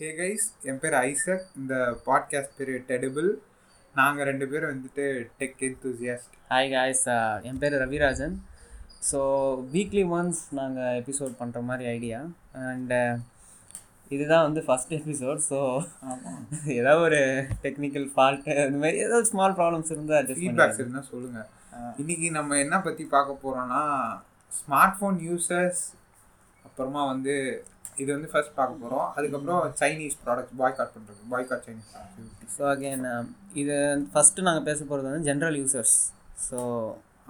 Hey guys என் பேர் Isaac. இந்த பாட்காஸ்ட் பேர் டெடிபிள் நாங்கள் ரெண்டு பேரும் வந்துட்டு டெக் என்தூசியாஸ்ட் ஹாய் காய்ஸ் என் பேர் ரவிராஜன். ஸோ வீக்லி ஒன்ஸ் நாங்கள் எபிசோட் பண்ணுற மாதிரி ஐடியா அண்ட் இதுதான் வந்து ஃபஸ்ட் எபிசோட் ஸோ ஏதாவது ஒரு டெக்னிக்கல் ஃபால்ட்டு அந்த மாதிரி ஏதாவது ஸ்மால் ப்ராப்ளம்ஸ் இருந்தால் அட்ஜஸ்ட் ஃபீட்பேக்ஸ் இருந்தால் சொல்லுங்கள் இன்னைக்கு நம்ம என்ன பற்றி பார்க்க போகிறோம்னா ஸ்மார்ட் ஃபோன் யூசர்ஸ் அப்புறமா வந்து இது வந்து ஃபர்ஸ்ட் பார்க்க போகிறோம் அதுக்கப்புறம் சைனீஸ் ப்ராடக்ட்ஸ் பாய்காட் பண்ணுறது பாய்காட் சைனீஸ் ஸோ அகெயின் இது ஃபஸ்ட்டு நாங்கள் பேச போகிறது வந்து ஜென்ரல் யூசர்ஸ் ஸோ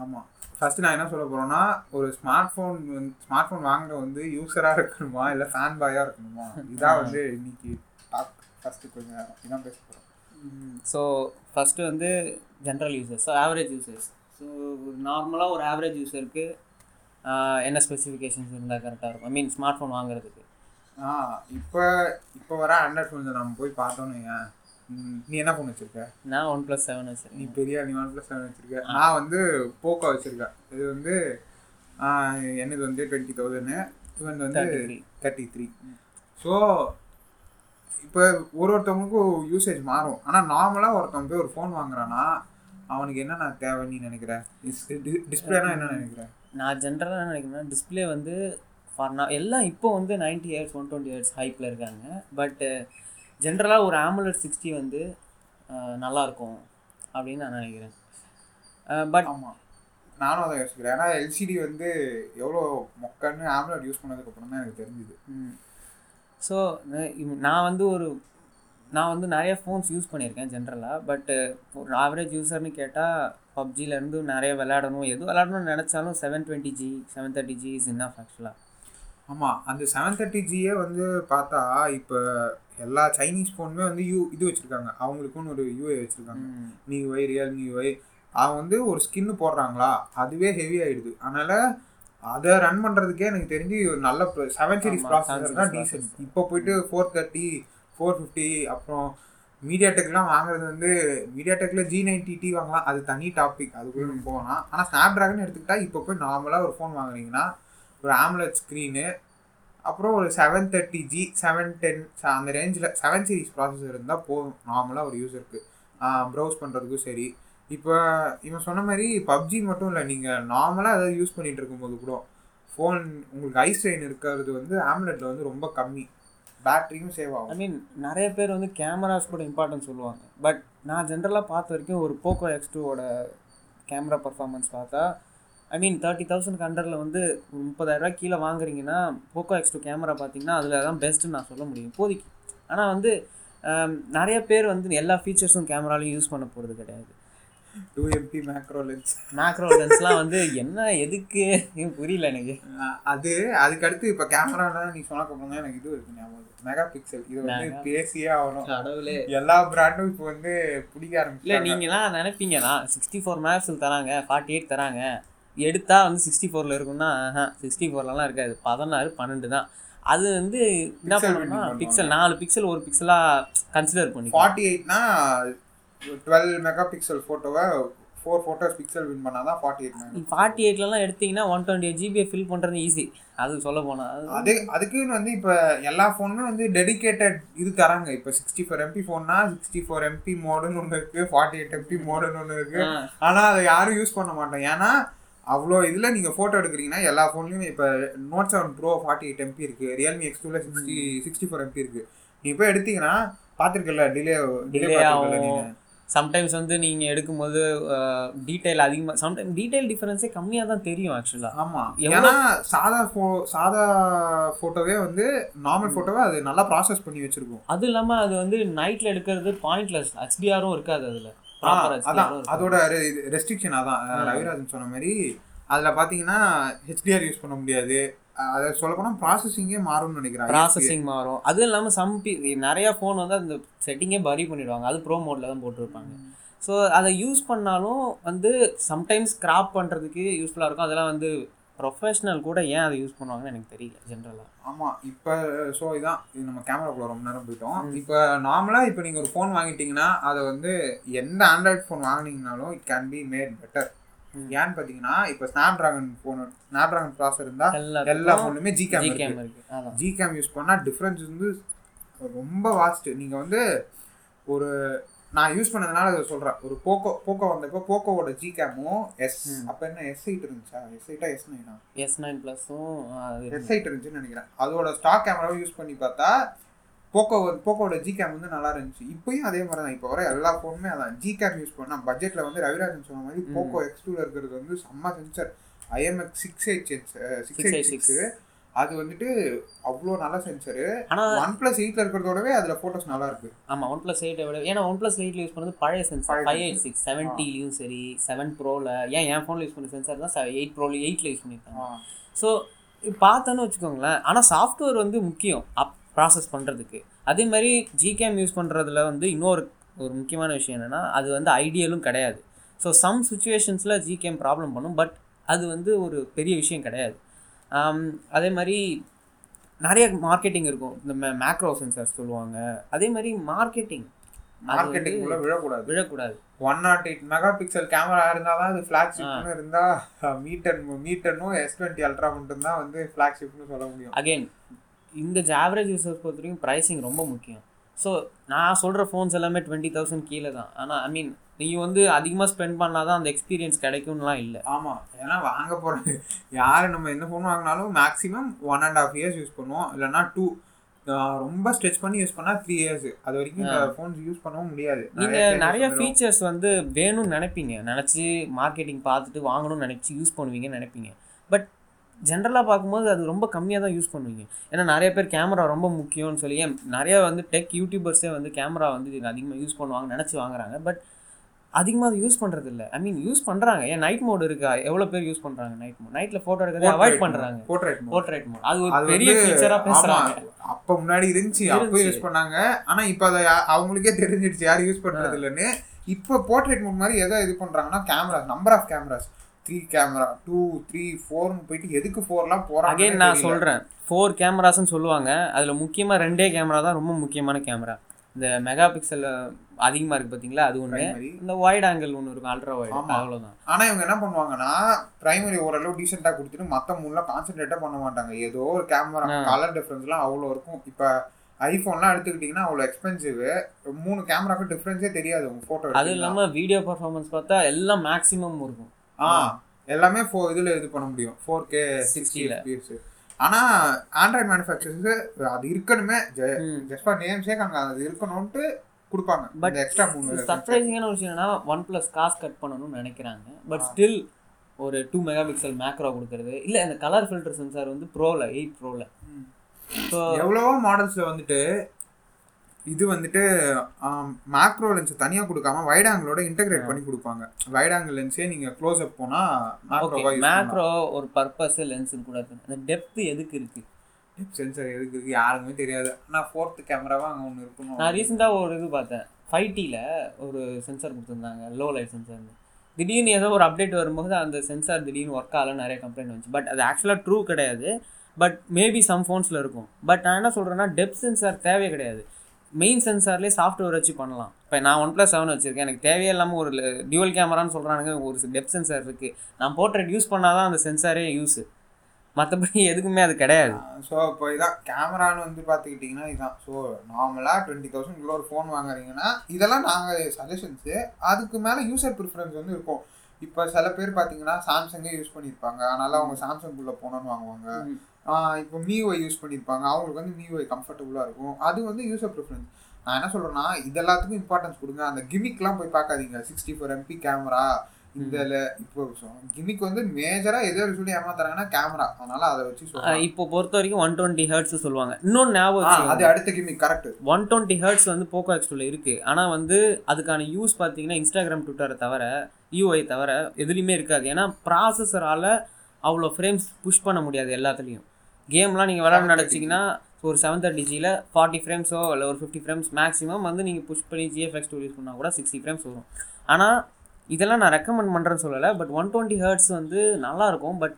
ஆமாம் ஃபஸ்ட்டு நான் என்ன சொல்ல போகிறேன்னா ஒரு ஸ்மார்ட் ஃபோன் வந்து ஸ்மார்ட் ஃபோன் வாங்குற வந்து யூஸராக இருக்கணுமா? இல்லை ஃபேன் பாயாக இருக்கணுமா? இதான் வந்து இன்னைக்கு டாக் ஃபஸ்ட்டு கொஞ்சம் நேரம் இதான் பேச போகிறோம் ஸோ ஃபஸ்ட்டு வந்து general users so average users so நார்மலாக ஒரு ஆவரேஜ் யூசருக்கு என்ன ஸ்பெசிஃபிகேஷன்ஸ் இருந்தால் கரெக்டாக இருக்கும்? ஐ மீன் ஸ்மார்ட் ஃபோன் வாங்குறதுக்கு. ஆ இப்போ இப்போ வர ஆண்ட்ராய்ட் ஃபோன்ஸை நம்ம போய் பார்த்தோன்னு நீ என்ன ஃபோன் வச்சிருக்க? நான் ஒன் ப்ளஸ் செவன் நீ வச்சுருக்கேன் பெரிய நீ ஒன் ப்ளஸ் செவன் வச்சிருக்க. நான் வந்து போக்கோ வச்சிருக்கேன் இது வந்து என்னது வந்து டுவெண்ட்டி தௌசண்ட் இவன் வந்து 33. தேர்ட்டி த்ரீ ஸோ இப்போ ஒரு ஒருத்தவங்களுக்கும் யூசேஜ் மாறும். ஆனால் நார்மலாக ஒருத்தவங்க போய் ஒரு ஃபோன் வாங்குறான்னா அவனுக்கு என்னென்ன தேவை நீ நினைக்கிற? டிஸ்பிளேனா என்ன நினைக்கிற? நான் ஜென்ரலாக என்ன நினைக்கிறேன்னா டிஸ்பிளே வந்து ஃபார் நான் எல்லாம் இப்போ வந்து 90 இயர்ஸ் ஒன் டுவெண்ட்டி இயர்ஸ் ஹைப்பில் இருக்காங்க. பட் ஜென்ரலாக ஒரு ஆம்புலட் சிக்ஸ்டி வந்து அஹ், நல்லா இருக்கும் அப்படின்னு நான் நினைக்கிறேன். பட் ஆமாம் நானும் அதை யோசிக்கிறேன். ஏன்னா எல்சிடி வந்து எவ்வளோ மொக்கன்னு ஆம்லெட் யூஸ் பண்ணதுக்கப்புறம் தான் எனக்கு தெரிஞ்சுது. ஸோ நான் வந்து ஒரு நான் வந்து நிறைய ஃபோன்ஸ் யூஸ் பண்ணியிருக்கேன் ஜென்ரலாக பட்டு ஒரு ஆவரேஜ் யூசர்னு கேட்டால் பப்ஜிலேருந்து நிறைய விளையாடணும். எது விளையாடணும்னு நினச்சாலும் seven twenty G seven thirty G is enough ஆக்சுவலாக ஆமாம் அந்த செவன் தேர்ட்டி ஜியே வந்து பார்த்தா இப்போ எல்லா சைனீஸ் ஃபோனுமே வந்து யூ இது வச்சுருக்காங்க. அவங்களுக்குன்னு ஒரு யூஐ வச்சுருக்காங்க. மியூஐ ரியல்மி யூஐ அவங்க வந்து ஒரு ஸ்கின்னு போடுறாங்களா? அதுவே ஹெவி ஆயிடுது. அதனால அதை ரன் பண்ணுறதுக்கே எனக்கு தெரிஞ்சு ஒரு நல்ல செவன் சீரிஸ் ப்ராசஸர் 7 தான் டீசென்ட். இப்போ போயிட்டு ஃபோர் தேர்ட்டி ஃபோர் ஃபிஃப்டி அப்புறம் மீடியா டெக்லாம் வாங்குறது வந்து மீடியா டெக்கில் ஜி நைன்டி டி வாங்கலாம். அது தனி டாபிக் அதுக்குள்ள போகலாம். ஆனால் ஸ்னாப் ட்ராகன் எடுத்துக்கிட்டா இப்போ போய் நார்மலாக ஒரு ஃபோன் வாங்குறீங்கன்னா ஒரு ஆம்லெட் ஸ்க்ரீனு அப்புறம் ஒரு seven thirty G seven ten அந்த ரேஞ்சில் செவன் சீரிஸ் ப்ராசஸர் இருந்தால் போதும். நார்மலாக ஒரு யூஸருக்கு ப்ரௌஸ் பண்ணுறதுக்கும் சரி. இப்போ இவன் சொன்ன மாதிரி பப்ஜி மட்டும் இல்லை நீங்கள் நார்மலாக ஏதாவது யூஸ் பண்ணிகிட்டு இருக்கும்போது கூட ஃபோன் உங்களுக்கு ஐ ஸ்ட்ரெயின் இருக்கிறது வந்து ஆம்லெட்டில் வந்து ரொம்ப கம்மி. பேட்டரியும் சேவ் ஐ ஆகும் மீன் நிறைய பேர் வந்து கேமராஸ் கூட இம்பார்ட்டன்ஸ் சொல்லுவாங்க. பட் நான் ஜென்ரலாக பார்த்த வரைக்கும் ஒரு போக்கோ எக்ஸ் டூவோட கேமரா பர்ஃபார்மன்ஸ் பார்த்தா ஐ மீன் தேர்ட்டி தௌசண்ட் அண்டரில் வந்து ஒரு முப்பதாயிரரூவா கீழே வாங்குறீங்கன்னா போக்கோ எக்ஸ் டூ கேமரா பார்த்தீங்கன்னா அதில் தான் பெஸ்ட்டுன்னு நான் சொல்ல முடியும் இப்போதைக்கு ஆனால் வந்து நிறைய பேர் வந்து எல்லா ஃபீச்சர்ஸும் கேமராலையும் யூஸ் பண்ண போகிறது கிடையாது. Two MP macro lens macro லென்ஸ்லாம் வந்து என்ன எதுக்கு? புரியல எனக்கு. அது அதுக்கு அடுத்து இப்போ கேமராலாம் நீ சொன்னக்கப்புறம் தான் எனக்கு இது இருக்கு ஞாபகம் மெகா பிக்சல் இது வந்து பேசியே ஆகணும். கடவுளே. எல்லா பிராண்டும் இப்போ வந்து பிடிக்க இல்லை ஆரம்பிச்சு நீங்களாம் நினைப்பீங்கன்னா சிக்ஸ்டி ஃபோர் மேப்ஸில் தராங்க ஃபார்ட்டி எயிட் தராங்க. எடுத்தால் வந்து சிக்ஸ்டி ஃபோரில் இருக்கும்னா சிக்ஸ்டி ஃபோர்லலாம் இருக்காது. பதினாறு பன்னெண்டு தான். அது வந்து என்ன பண்ணணும்னா பிக்சல் நாலு பிக்சல் ஒரு பிக்சலாக கன்சிடர் பண்ணி ஃபார்ட்டி எயிட்னா டுவெல் மெகா பிக்சல் ஃபோட்டோவை ஃபோர் ஃபோட்டோஸ் பிக்சல் வின் பண்ணால் தான் ஃபார்ட்டி எயிட் ஃபார்ட்டி எயிட்லலாம் எடுத்தீங்கன்னா ஒன் டுவெண்ட்டி எயிட் ஜிபியை ஃபில் பண்ணுறது ஈஸி அது சொல்ல போனால் அது அதுக்குன்னு வந்து இப்போ எல்லா ஃபோனுமே வந்து டெடிகேட்டட் இது தராங்க. இப்போ சிக்ஸ்டி ஃபோர் எம்பி ஃபோன்னா சிக்ஸ்டி ஃபோர் எம்பி மோடுன்னு ஒன்று இருக்குது ஃபார்ட்டி எயிட் எம்பி மோடுன்னு ஒன்று இருக்குது ஆனால் அதை யாரும் யூஸ் பண்ண மாட்டோம் ஏன்னா அவ்வளோ இதில் நீங்கள் ஃபோட்டோ எடுக்கிறீங்கன்னா எல்லா ஃபோன்லையுமே இப்போ note seven pro forty eight MP இருக்குது ரியல்மி எக்ஸ் டூவில் சிக்ஸ்டி சிக்ஸ்டி ஃபோர் எம்பி இருக்குது நீ போய் எடுத்தீங்கன்னா பார்த்துருக்கல டிலே டிலே ஆகும். நீங்கள் சம்டைம்ஸ் வந்து நீங்கள் எடுக்கும்போது டீட்டெயில் அதிகமாக சம்டைம் டீட்டெயில் டிஃபரன்ஸே கம்மியாக தான் தெரியும் ஆக்சுவலாக ஆமா. எவ்வளவு- ஏன்னா சாதா ஃபோ சாதா ஃபோட்டோவே வந்து நார்மல் ஃபோட்டோவே அது நல்லா ப்ராசஸ் பண்ணி வச்சிருக்கும். அதுவும் இல்லாமல் அது வந்து நைட்டில் எடுக்கிறது பாயிண்ட்லெஸ் ஹெச்டிஆரும் இருக்காது அதில். அதான். அதோட ரெஸ்ட்ரிக்ஷன் அதான். ரவிராஜன் சொன்ன மாதிரி அதில் பார்த்தீங்கன்னா ஹெச்டிஆர் யூஸ் பண்ண முடியாது. அதை சொல்ல போனால் ப்ராசஸிங்கே மாறும்னு நினைக்கிறேன். ப்ராசஸிங் மாறும். அதுவும் இல்லாமல் சம் நிறைய ஃபோன் வந்து அந்த செட்டிங்கே பரி பண்ணிடுவாங்க. அது ப்ரோ மோடில் தான் போட்டிருப்பாங்க. ஸோ அதை யூஸ் பண்ணாலும் வந்து சம்டைம்ஸ் கிராப் பண்ணுறதுக்கு யூஸ்ஃபுல்லாக இருக்கும். அதெல்லாம் வந்து ப்ரொஃபஷ்னல் கூட ஏன் அதை யூஸ் பண்ணுவாங்கன்னு எனக்கு தெரியல ஜென்ரலாக ஆமாம் இப்போ ஸோ இதான் இது நம்ம கேமராக்குள்ள ரொம்ப நேரம் போயிட்டோம். இப்போ நார்மலாக இப்போ நீங்கள் ஒரு ஃபோன் வாங்கிட்டீங்கன்னா அதை வந்து எந்த Android phone வாங்கினீங்கனாலும் it can be made better. ஏன்னு பார்த்தீங்கன்னா இப்போ Snapdragon phone Snapdragon processor இருந்தால் எல்லா எல்லா ஃபோன்லையுமே ஜி கேம் இருக்கு. இருக்குது ஜி கேம் யூஸ் பண்ணால் டிஃப்ரென்ஸ் வந்து ரொம்ப வாஸ்ட் நீங்கள் வந்து ஒரு நான் யூஸ் பண்ணதுனால அதை சொல்கிறேன் ஒரு போக்கோ போக்கோ வந்தப்போ போக்கோவோட ஜி கேமும் எஸ். அப்போ என்ன எஸ் எயிட் இருந்துச்சா? எஸ் எயிட்டா எஸ் நைனா எஸ் நைன் ப்ளஸும் எஸ் எயிட் இருந்துச்சுன்னு நினைக்கிறேன். அதோட ஸ்டாக் கேமராவை யூஸ் பண்ணி பார்த்தா போக்கோ போக்கோட ஜி கேம் வந்து நல்லா இருந்துச்சு. இப்பயும் அதே மாதிரி தான் இப்போ வர எல்லா ஃபோனுமே அதான். ஜி கேம் யூஸ் பண்ணால் பட்ஜெட்டில் வந்து ரவிராஜன் சொன்ன மாதிரி. போக்கோ எக்ஸ் டூவில் இருக்கிறது வந்து செம்ம sensor IMX six eight six eight six அது வந்துட்டு அவ்வளோ நல்ல சென்சரு ஆனால் ஒன் ப்ளஸ் எயிட்டில் இருக்கிறதோடவே அதில் ஃபோட்டோஸ் நல்லா இருக்கு ஆமாம் ஒன் ப்ளஸ் எயிட்டை விட ஏன்னா ஒன் ப்ளஸ் எயிட்டில் யூஸ் பண்ணது பழைய சென்சார் ஃபைவ் எயிட் சிக்ஸ் செவன்ட்டிலையும் சரி செவன் ப்ரோவில் ஏன் என் ஃபோனில் யூஸ் பண்ண சென்சார் தான் எயிட் ப்ரோவில் எயிட்டில் யூஸ் பண்ணியிருக்காங்க ஸோ பார்த்தோன்னு வச்சுக்கோங்களேன் ஆனால் சாஃப்ட்வேர் வந்து முக்கியம் அப் ப்ராசஸ் பண்ணுறதுக்கு அதே மாதிரி ஜிகேம் யூஸ் பண்ணுறதுல வந்து இன்னொரு ஒரு முக்கியமான விஷயம் என்னென்னா அது வந்து ஐடியலும் கிடையாது. ஸோ சம் சுச்சுவேஷன்ஸில் ஜிகேம் ப்ராப்ளம் பண்ணும் பட் அது வந்து ஒரு பெரிய விஷயம் கிடையாது. அதே மாதிரி நிறைய மார்க்கெட்டிங் இருக்கும். இந்த மேக்ரோ சென்சார்ஸ் சொல்லுவாங்க. அதே மாதிரி மார்க்கெட்டிங் மார்க்கெட்டிங் விழக்கூடாது. விழக்கூடாது. One nought eight mega pixel camera இருந்தால் தான் அது ஃப்ளாக்ஷிப்னு இருந்தால் மீட்டர் மீட்டர்னும் எஸ் டுவெண்ட்டி அல்ட்ரா மட்டும் தான் வந்து ஃப்ளாக்ஷிப்னு சொல்ல முடியும். அகைன் இந்த ஆவரேஜ் யூசர்ஸ் பொறுத்த வரைக்கும் ப்ரைஸிங் ரொம்ப முக்கியம். ஸோ நான் சொல்கிற ஃபோன்ஸ் எல்லாமே டுவெண்ட்டி தௌசண்ட் கீழே தான். ஆனால் ஐ மீன் நீங்கள் வந்து அதிகமாக ஸ்பெண்ட் பண்ணால் தான் அந்த எக்ஸ்பீரியன்ஸ் கிடைக்கும்லாம் இல்லை. ஆமாம் ஏன்னா வாங்க போகிறது யார் நம்ம என்ன ஃபோன் வாங்கினாலும் maximum one and half years use பண்ணுவோம். இல்லைன்னா டூ ரொம்ப ஸ்ட்ரெச் பண்ணி யூஸ் பண்ணால் த்ரீ இயர்ஸ் அது வரைக்கும் இந்த ஃபோன்ஸ் யூஸ் பண்ணவும் முடியாது. நீங்கள் நிறைய. ஃபீச்சர்ஸ் வந்து வேணும்னு நினைப்பீங்க. நினச்சி மார்க்கெட்டிங் பார்த்துட்டு வாங்கணும்னு நினச்சி யூஸ் பண்ணுவீங்கன்னு நினைப்பீங்க. பட் ஜென்ரலாக பார்க்கும்போது அது ரொம்ப கம்மியாக தான் யூஸ் பண்ணுவீங்க. ஏன்னா நிறைய பேர் கேமரா ரொம்ப முக்கியம்னு சொல்லி ஏன் நிறைய வந்து டெக் யூடியூபர்ஸே வந்து கேமரா வந்து அதிகமாக யூஸ் பண்ணுவாங்க நினச்சி வாங்குறாங்க. பட் அதிகமாக அதை யூஸ் பண்ணுறது இல்லை ஐ மீன் யூஸ் பண்ணுறாங்க ஏன் நைட் மோட் இருக்கா? எவ்வளோ பேர் யூஸ் பண்ணுறாங்க நைட் மோட் நைட்டில் ஃபோட்டோ எடுக்கிறத அவாய்ட். பண்ணுறாங்க mode. போர்ட்ரேட் மோட் அது ஒரு பெரிய ஃபீச்சராக பேசுகிறாங்க அப்ப முன்னாடி இருந்துச்சு அப்போ. யூஸ் பண்ணாங்க. ஆனா இப்ப அதை அவங்களுக்கே தெரிஞ்சிடுச்சு யாரும் யூஸ் பண்றது இல்லைன்னு இப்போ போர்ட்ரேட் மோட் மாதிரி எதை இது பண்றாங்கன்னா camera number of cameras three camera two three ஃபோர்னு போயிட்டு எதுக்கு ஃபோர்லாம் அகைன் நான் சொல்கிறேன் ஃபோர் கேமராஸ்னு சொல்லுவாங்க. அதில் முக்கியமாக ரெண்டே கேமரா தான் ரொம்ப முக்கியமான கேமரா இந்த மெகா பிக்சல் அதிகமாக இருக்குது பார்த்தீங்களா அது ஒன்று இந்த வைட் ஆங்கிள் ஒன்று இருக்கும் அல்ட்ரா ஆமா. அவ்வளோதான் ஆனா இவங்க என்ன பண்ணுவாங்கன்னா பிரைமரி ஓரளவு டீசெண்டா கொடுத்துட்டு மத்த மூணுல கான்சென்ட்ரேட்டா பண்ண மாட்டாங்க. ஏதோ ஒரு கேமரா. கலர் டிஃபரன்ஸ்லாம் அவ்வளோ இருக்கும். இப்ப ஐஃபோன்லாம் எடுத்துக்கிட்டிங்கன்னா அவ்வளோ எக்ஸ்பென்சிவ் மூணு கேமராக்கு டிஃபரன்ஸே தெரியாது உங்க போட்டோ அதுவும் இல்லாமல் வீடியோ பர்ஃபார்மன்ஸ் பார்த்தா எல்லாம் மேக்ஸிமம் இருக்கும். ஆ. எல்லாமே ஃபோ இதில் இது பண்ண முடியும். ஃபோர் கே சிக்ஸ்டி 60 ல. எஃபிஎஸ் ஆனால் ஆண்ட்ராய்ட் மேனுஃபேக்சர்ஸு அது இருக்கணுமே. ஜஸ்ட் ஃபார் நேம்ஸே அங்கே அது இருக்கணும்ட்டு கொடுப்பாங்க. பட் எக்ஸ்ட்ரா மூணு சர்ப்ரைசிங்கான விஷயம் என்னன்னா ஒன் ப்ளஸ் காசு கட் பண்ணணும்னு நினைக்கிறாங்க. பட் ஸ்டில் ஒரு டூ மெகா பிக்சல் மேக்ரோ கொடுக்குறது. இல்லை இந்த கலர் ஃபில்டர் சென்சார் வந்து ப்ரோவில் எயிட் ப்ரோவில். ஸோ எவ்வளவோ மாடல்ஸில் வந்துட்டு இது வந்துட்டு மேக்ரோ லென்ஸ் தனியாக கொடுக்காம வைட் ஆங்கிளோட இன்டகிரேட் பண்ணி கொடுப்பாங்க. வைட் ஆங்கிள் லென்ஸே நீங்கள் க்ளோஸ் அப் போனால் மேக்ரோ ஒரு பர்பஸ் லென்ஸுன்னு கூட இருக்கு. அந்த டெப்த் எதுக்கு இருக்குது சென்சர் எதுக்கு இருக்கு? யாருக்குமே தெரியாது. ஆனால் ஃபோர்த்து கேமராவாக அங்கே ஒன்று இருக்கணும். நான் ரீசெண்டாக ஒரு இது பார்த்தேன். ஃபைவ் டியில் ஒரு சென்சார் கொடுத்துருந்தாங்க. லோ லைட் சென்சார் திடீர்னு ஏதோ ஒரு அப்டேட் வரும்போது அந்த சென்சார் திடீர்னு ஒர்க் ஆகலன்னு நிறைய கம்ப்ளைண்ட் வந்துச்சு. பட் அது ஆக்சுவலாக ட்ரூ கிடையாது. பட் மேபி சம் ஃபோன்ஸில் இருக்கும். பட் நான் என்ன சொல்கிறேன்னா டெப்த் சென்சார் தேவையே கிடையாது. மெயின் சென்சார்லேயே சாஃப்ட்வேர் வச்சு பண்ணலாம். இப்போ நான் ஒன் ப்ளஸ் செவன் வச்சுருக்கேன். எனக்கு தேவையே இல்லாமல் ஒரு டியூவல் கேமரான்னு சொல்கிறானுங்க ஒரு டெப்த் சென்சார் இருக்குது நான் போர்ட்ரேட் யூஸ் பண்ணால் தான் அந்த சென்சாரே யூஸு மற்றபடி எதுக்குமே அது கிடையாது. ஸோ இப்போ இதான். கேமரான்னு வந்து பார்த்துக்கிட்டிங்கன்னா இதுதான் ஸோ நார்மலாக டுவெண்ட்டி தௌசண்ட்குள்ள ஒரு ஃபோன் வாங்குறீங்கன்னா இதெல்லாம் நாங்கள் சஜஷன்ஸு அதுக்கு மேலே யூசர் ப்ரிஃபரன்ஸ் வந்து இருக்கும். இப்போ சில பேர் பார்த்தீங்கன்னா சாம்சங்கே யூஸ் பண்ணியிருப்பாங்க. அதனால அவங்க சாம்சங்குள்ளே போனோன்னு வாங்குவாங்க. இப்போ மியூஐ யூஸ் பண்ணியிருப்பாங்க அவங்களுக்கு வந்து மியூஐ கம்ஃபர்டபுளாக இருக்கும். அது வந்து யூசர் ப்ரிஃபரன்ஸ் நான் என்ன சொல்கிறேன்னா இது எல்லாத்துக்கும் இம்பார்ட்டன்ஸ் கொடுங்க. அந்த கிமிக்லாம் போய் பார்க்காதீங்க. சிக்ஸ்டி ஃபோர் எம்பி கேமரா இந்த இப்போ கிமிக் வந்து மேஜராக எதோ ஒரு சொல்லி ஏமாத்துறாங்கன்னா கேமரா அதனால அதை வச்சு இப்போ பொறுத்த வரைக்கும் ஒன் டுவெண்ட்டி ஹர்ட்ஸ் சொல்லுவாங்க. இன்னொன்று ஞாபகம். அது அடுத்த gimmick correct one twenty hertz வந்து போக்கோ எக்ஸ்டோவில் இருக்குது ஆனால் வந்து அதுக்கான யூஸ் பார்த்தீங்கன்னா இன்ஸ்டாகிராம் ட்விட்டரை தவிர யூஐ தவிர எதுலேயுமே இருக்காது. ஏன்னா ப்ராசஸரால் அவ்வளோ ஃப்ரேம்ஸ் புஷ் பண்ண முடியாது எல்லாத்துலேயும். கேம்லாம் நீங்கள் விளாட 720 நினச்சிங்கன்னா ஒரு செவன் தேர்ட்டி ஜியில் ஃபார்ட்டி ஃப்ரேம்ஸோ இல்லை ஒரு ஃபிஃப்டி ஃப்ரேம்ஸ் மேக்ஸிமம் வந்து நீங்கள் புஷ் பண்ணி ஜிஎஃப்எக்ஸ் டூ யூஸ் பண்ணால் கூட சிக்ஸ்டி ஃப்ரேம்ஸ் வரும். ஆனால் இதெல்லாம் நான் ரெக்கமெண்ட் பண்ணுறேன்னு சொல்லலை பட் ஒன் டுவெண்ட்டி ஹர்ட்ஸ் வந்து நல்லாயிருக்கும் பட்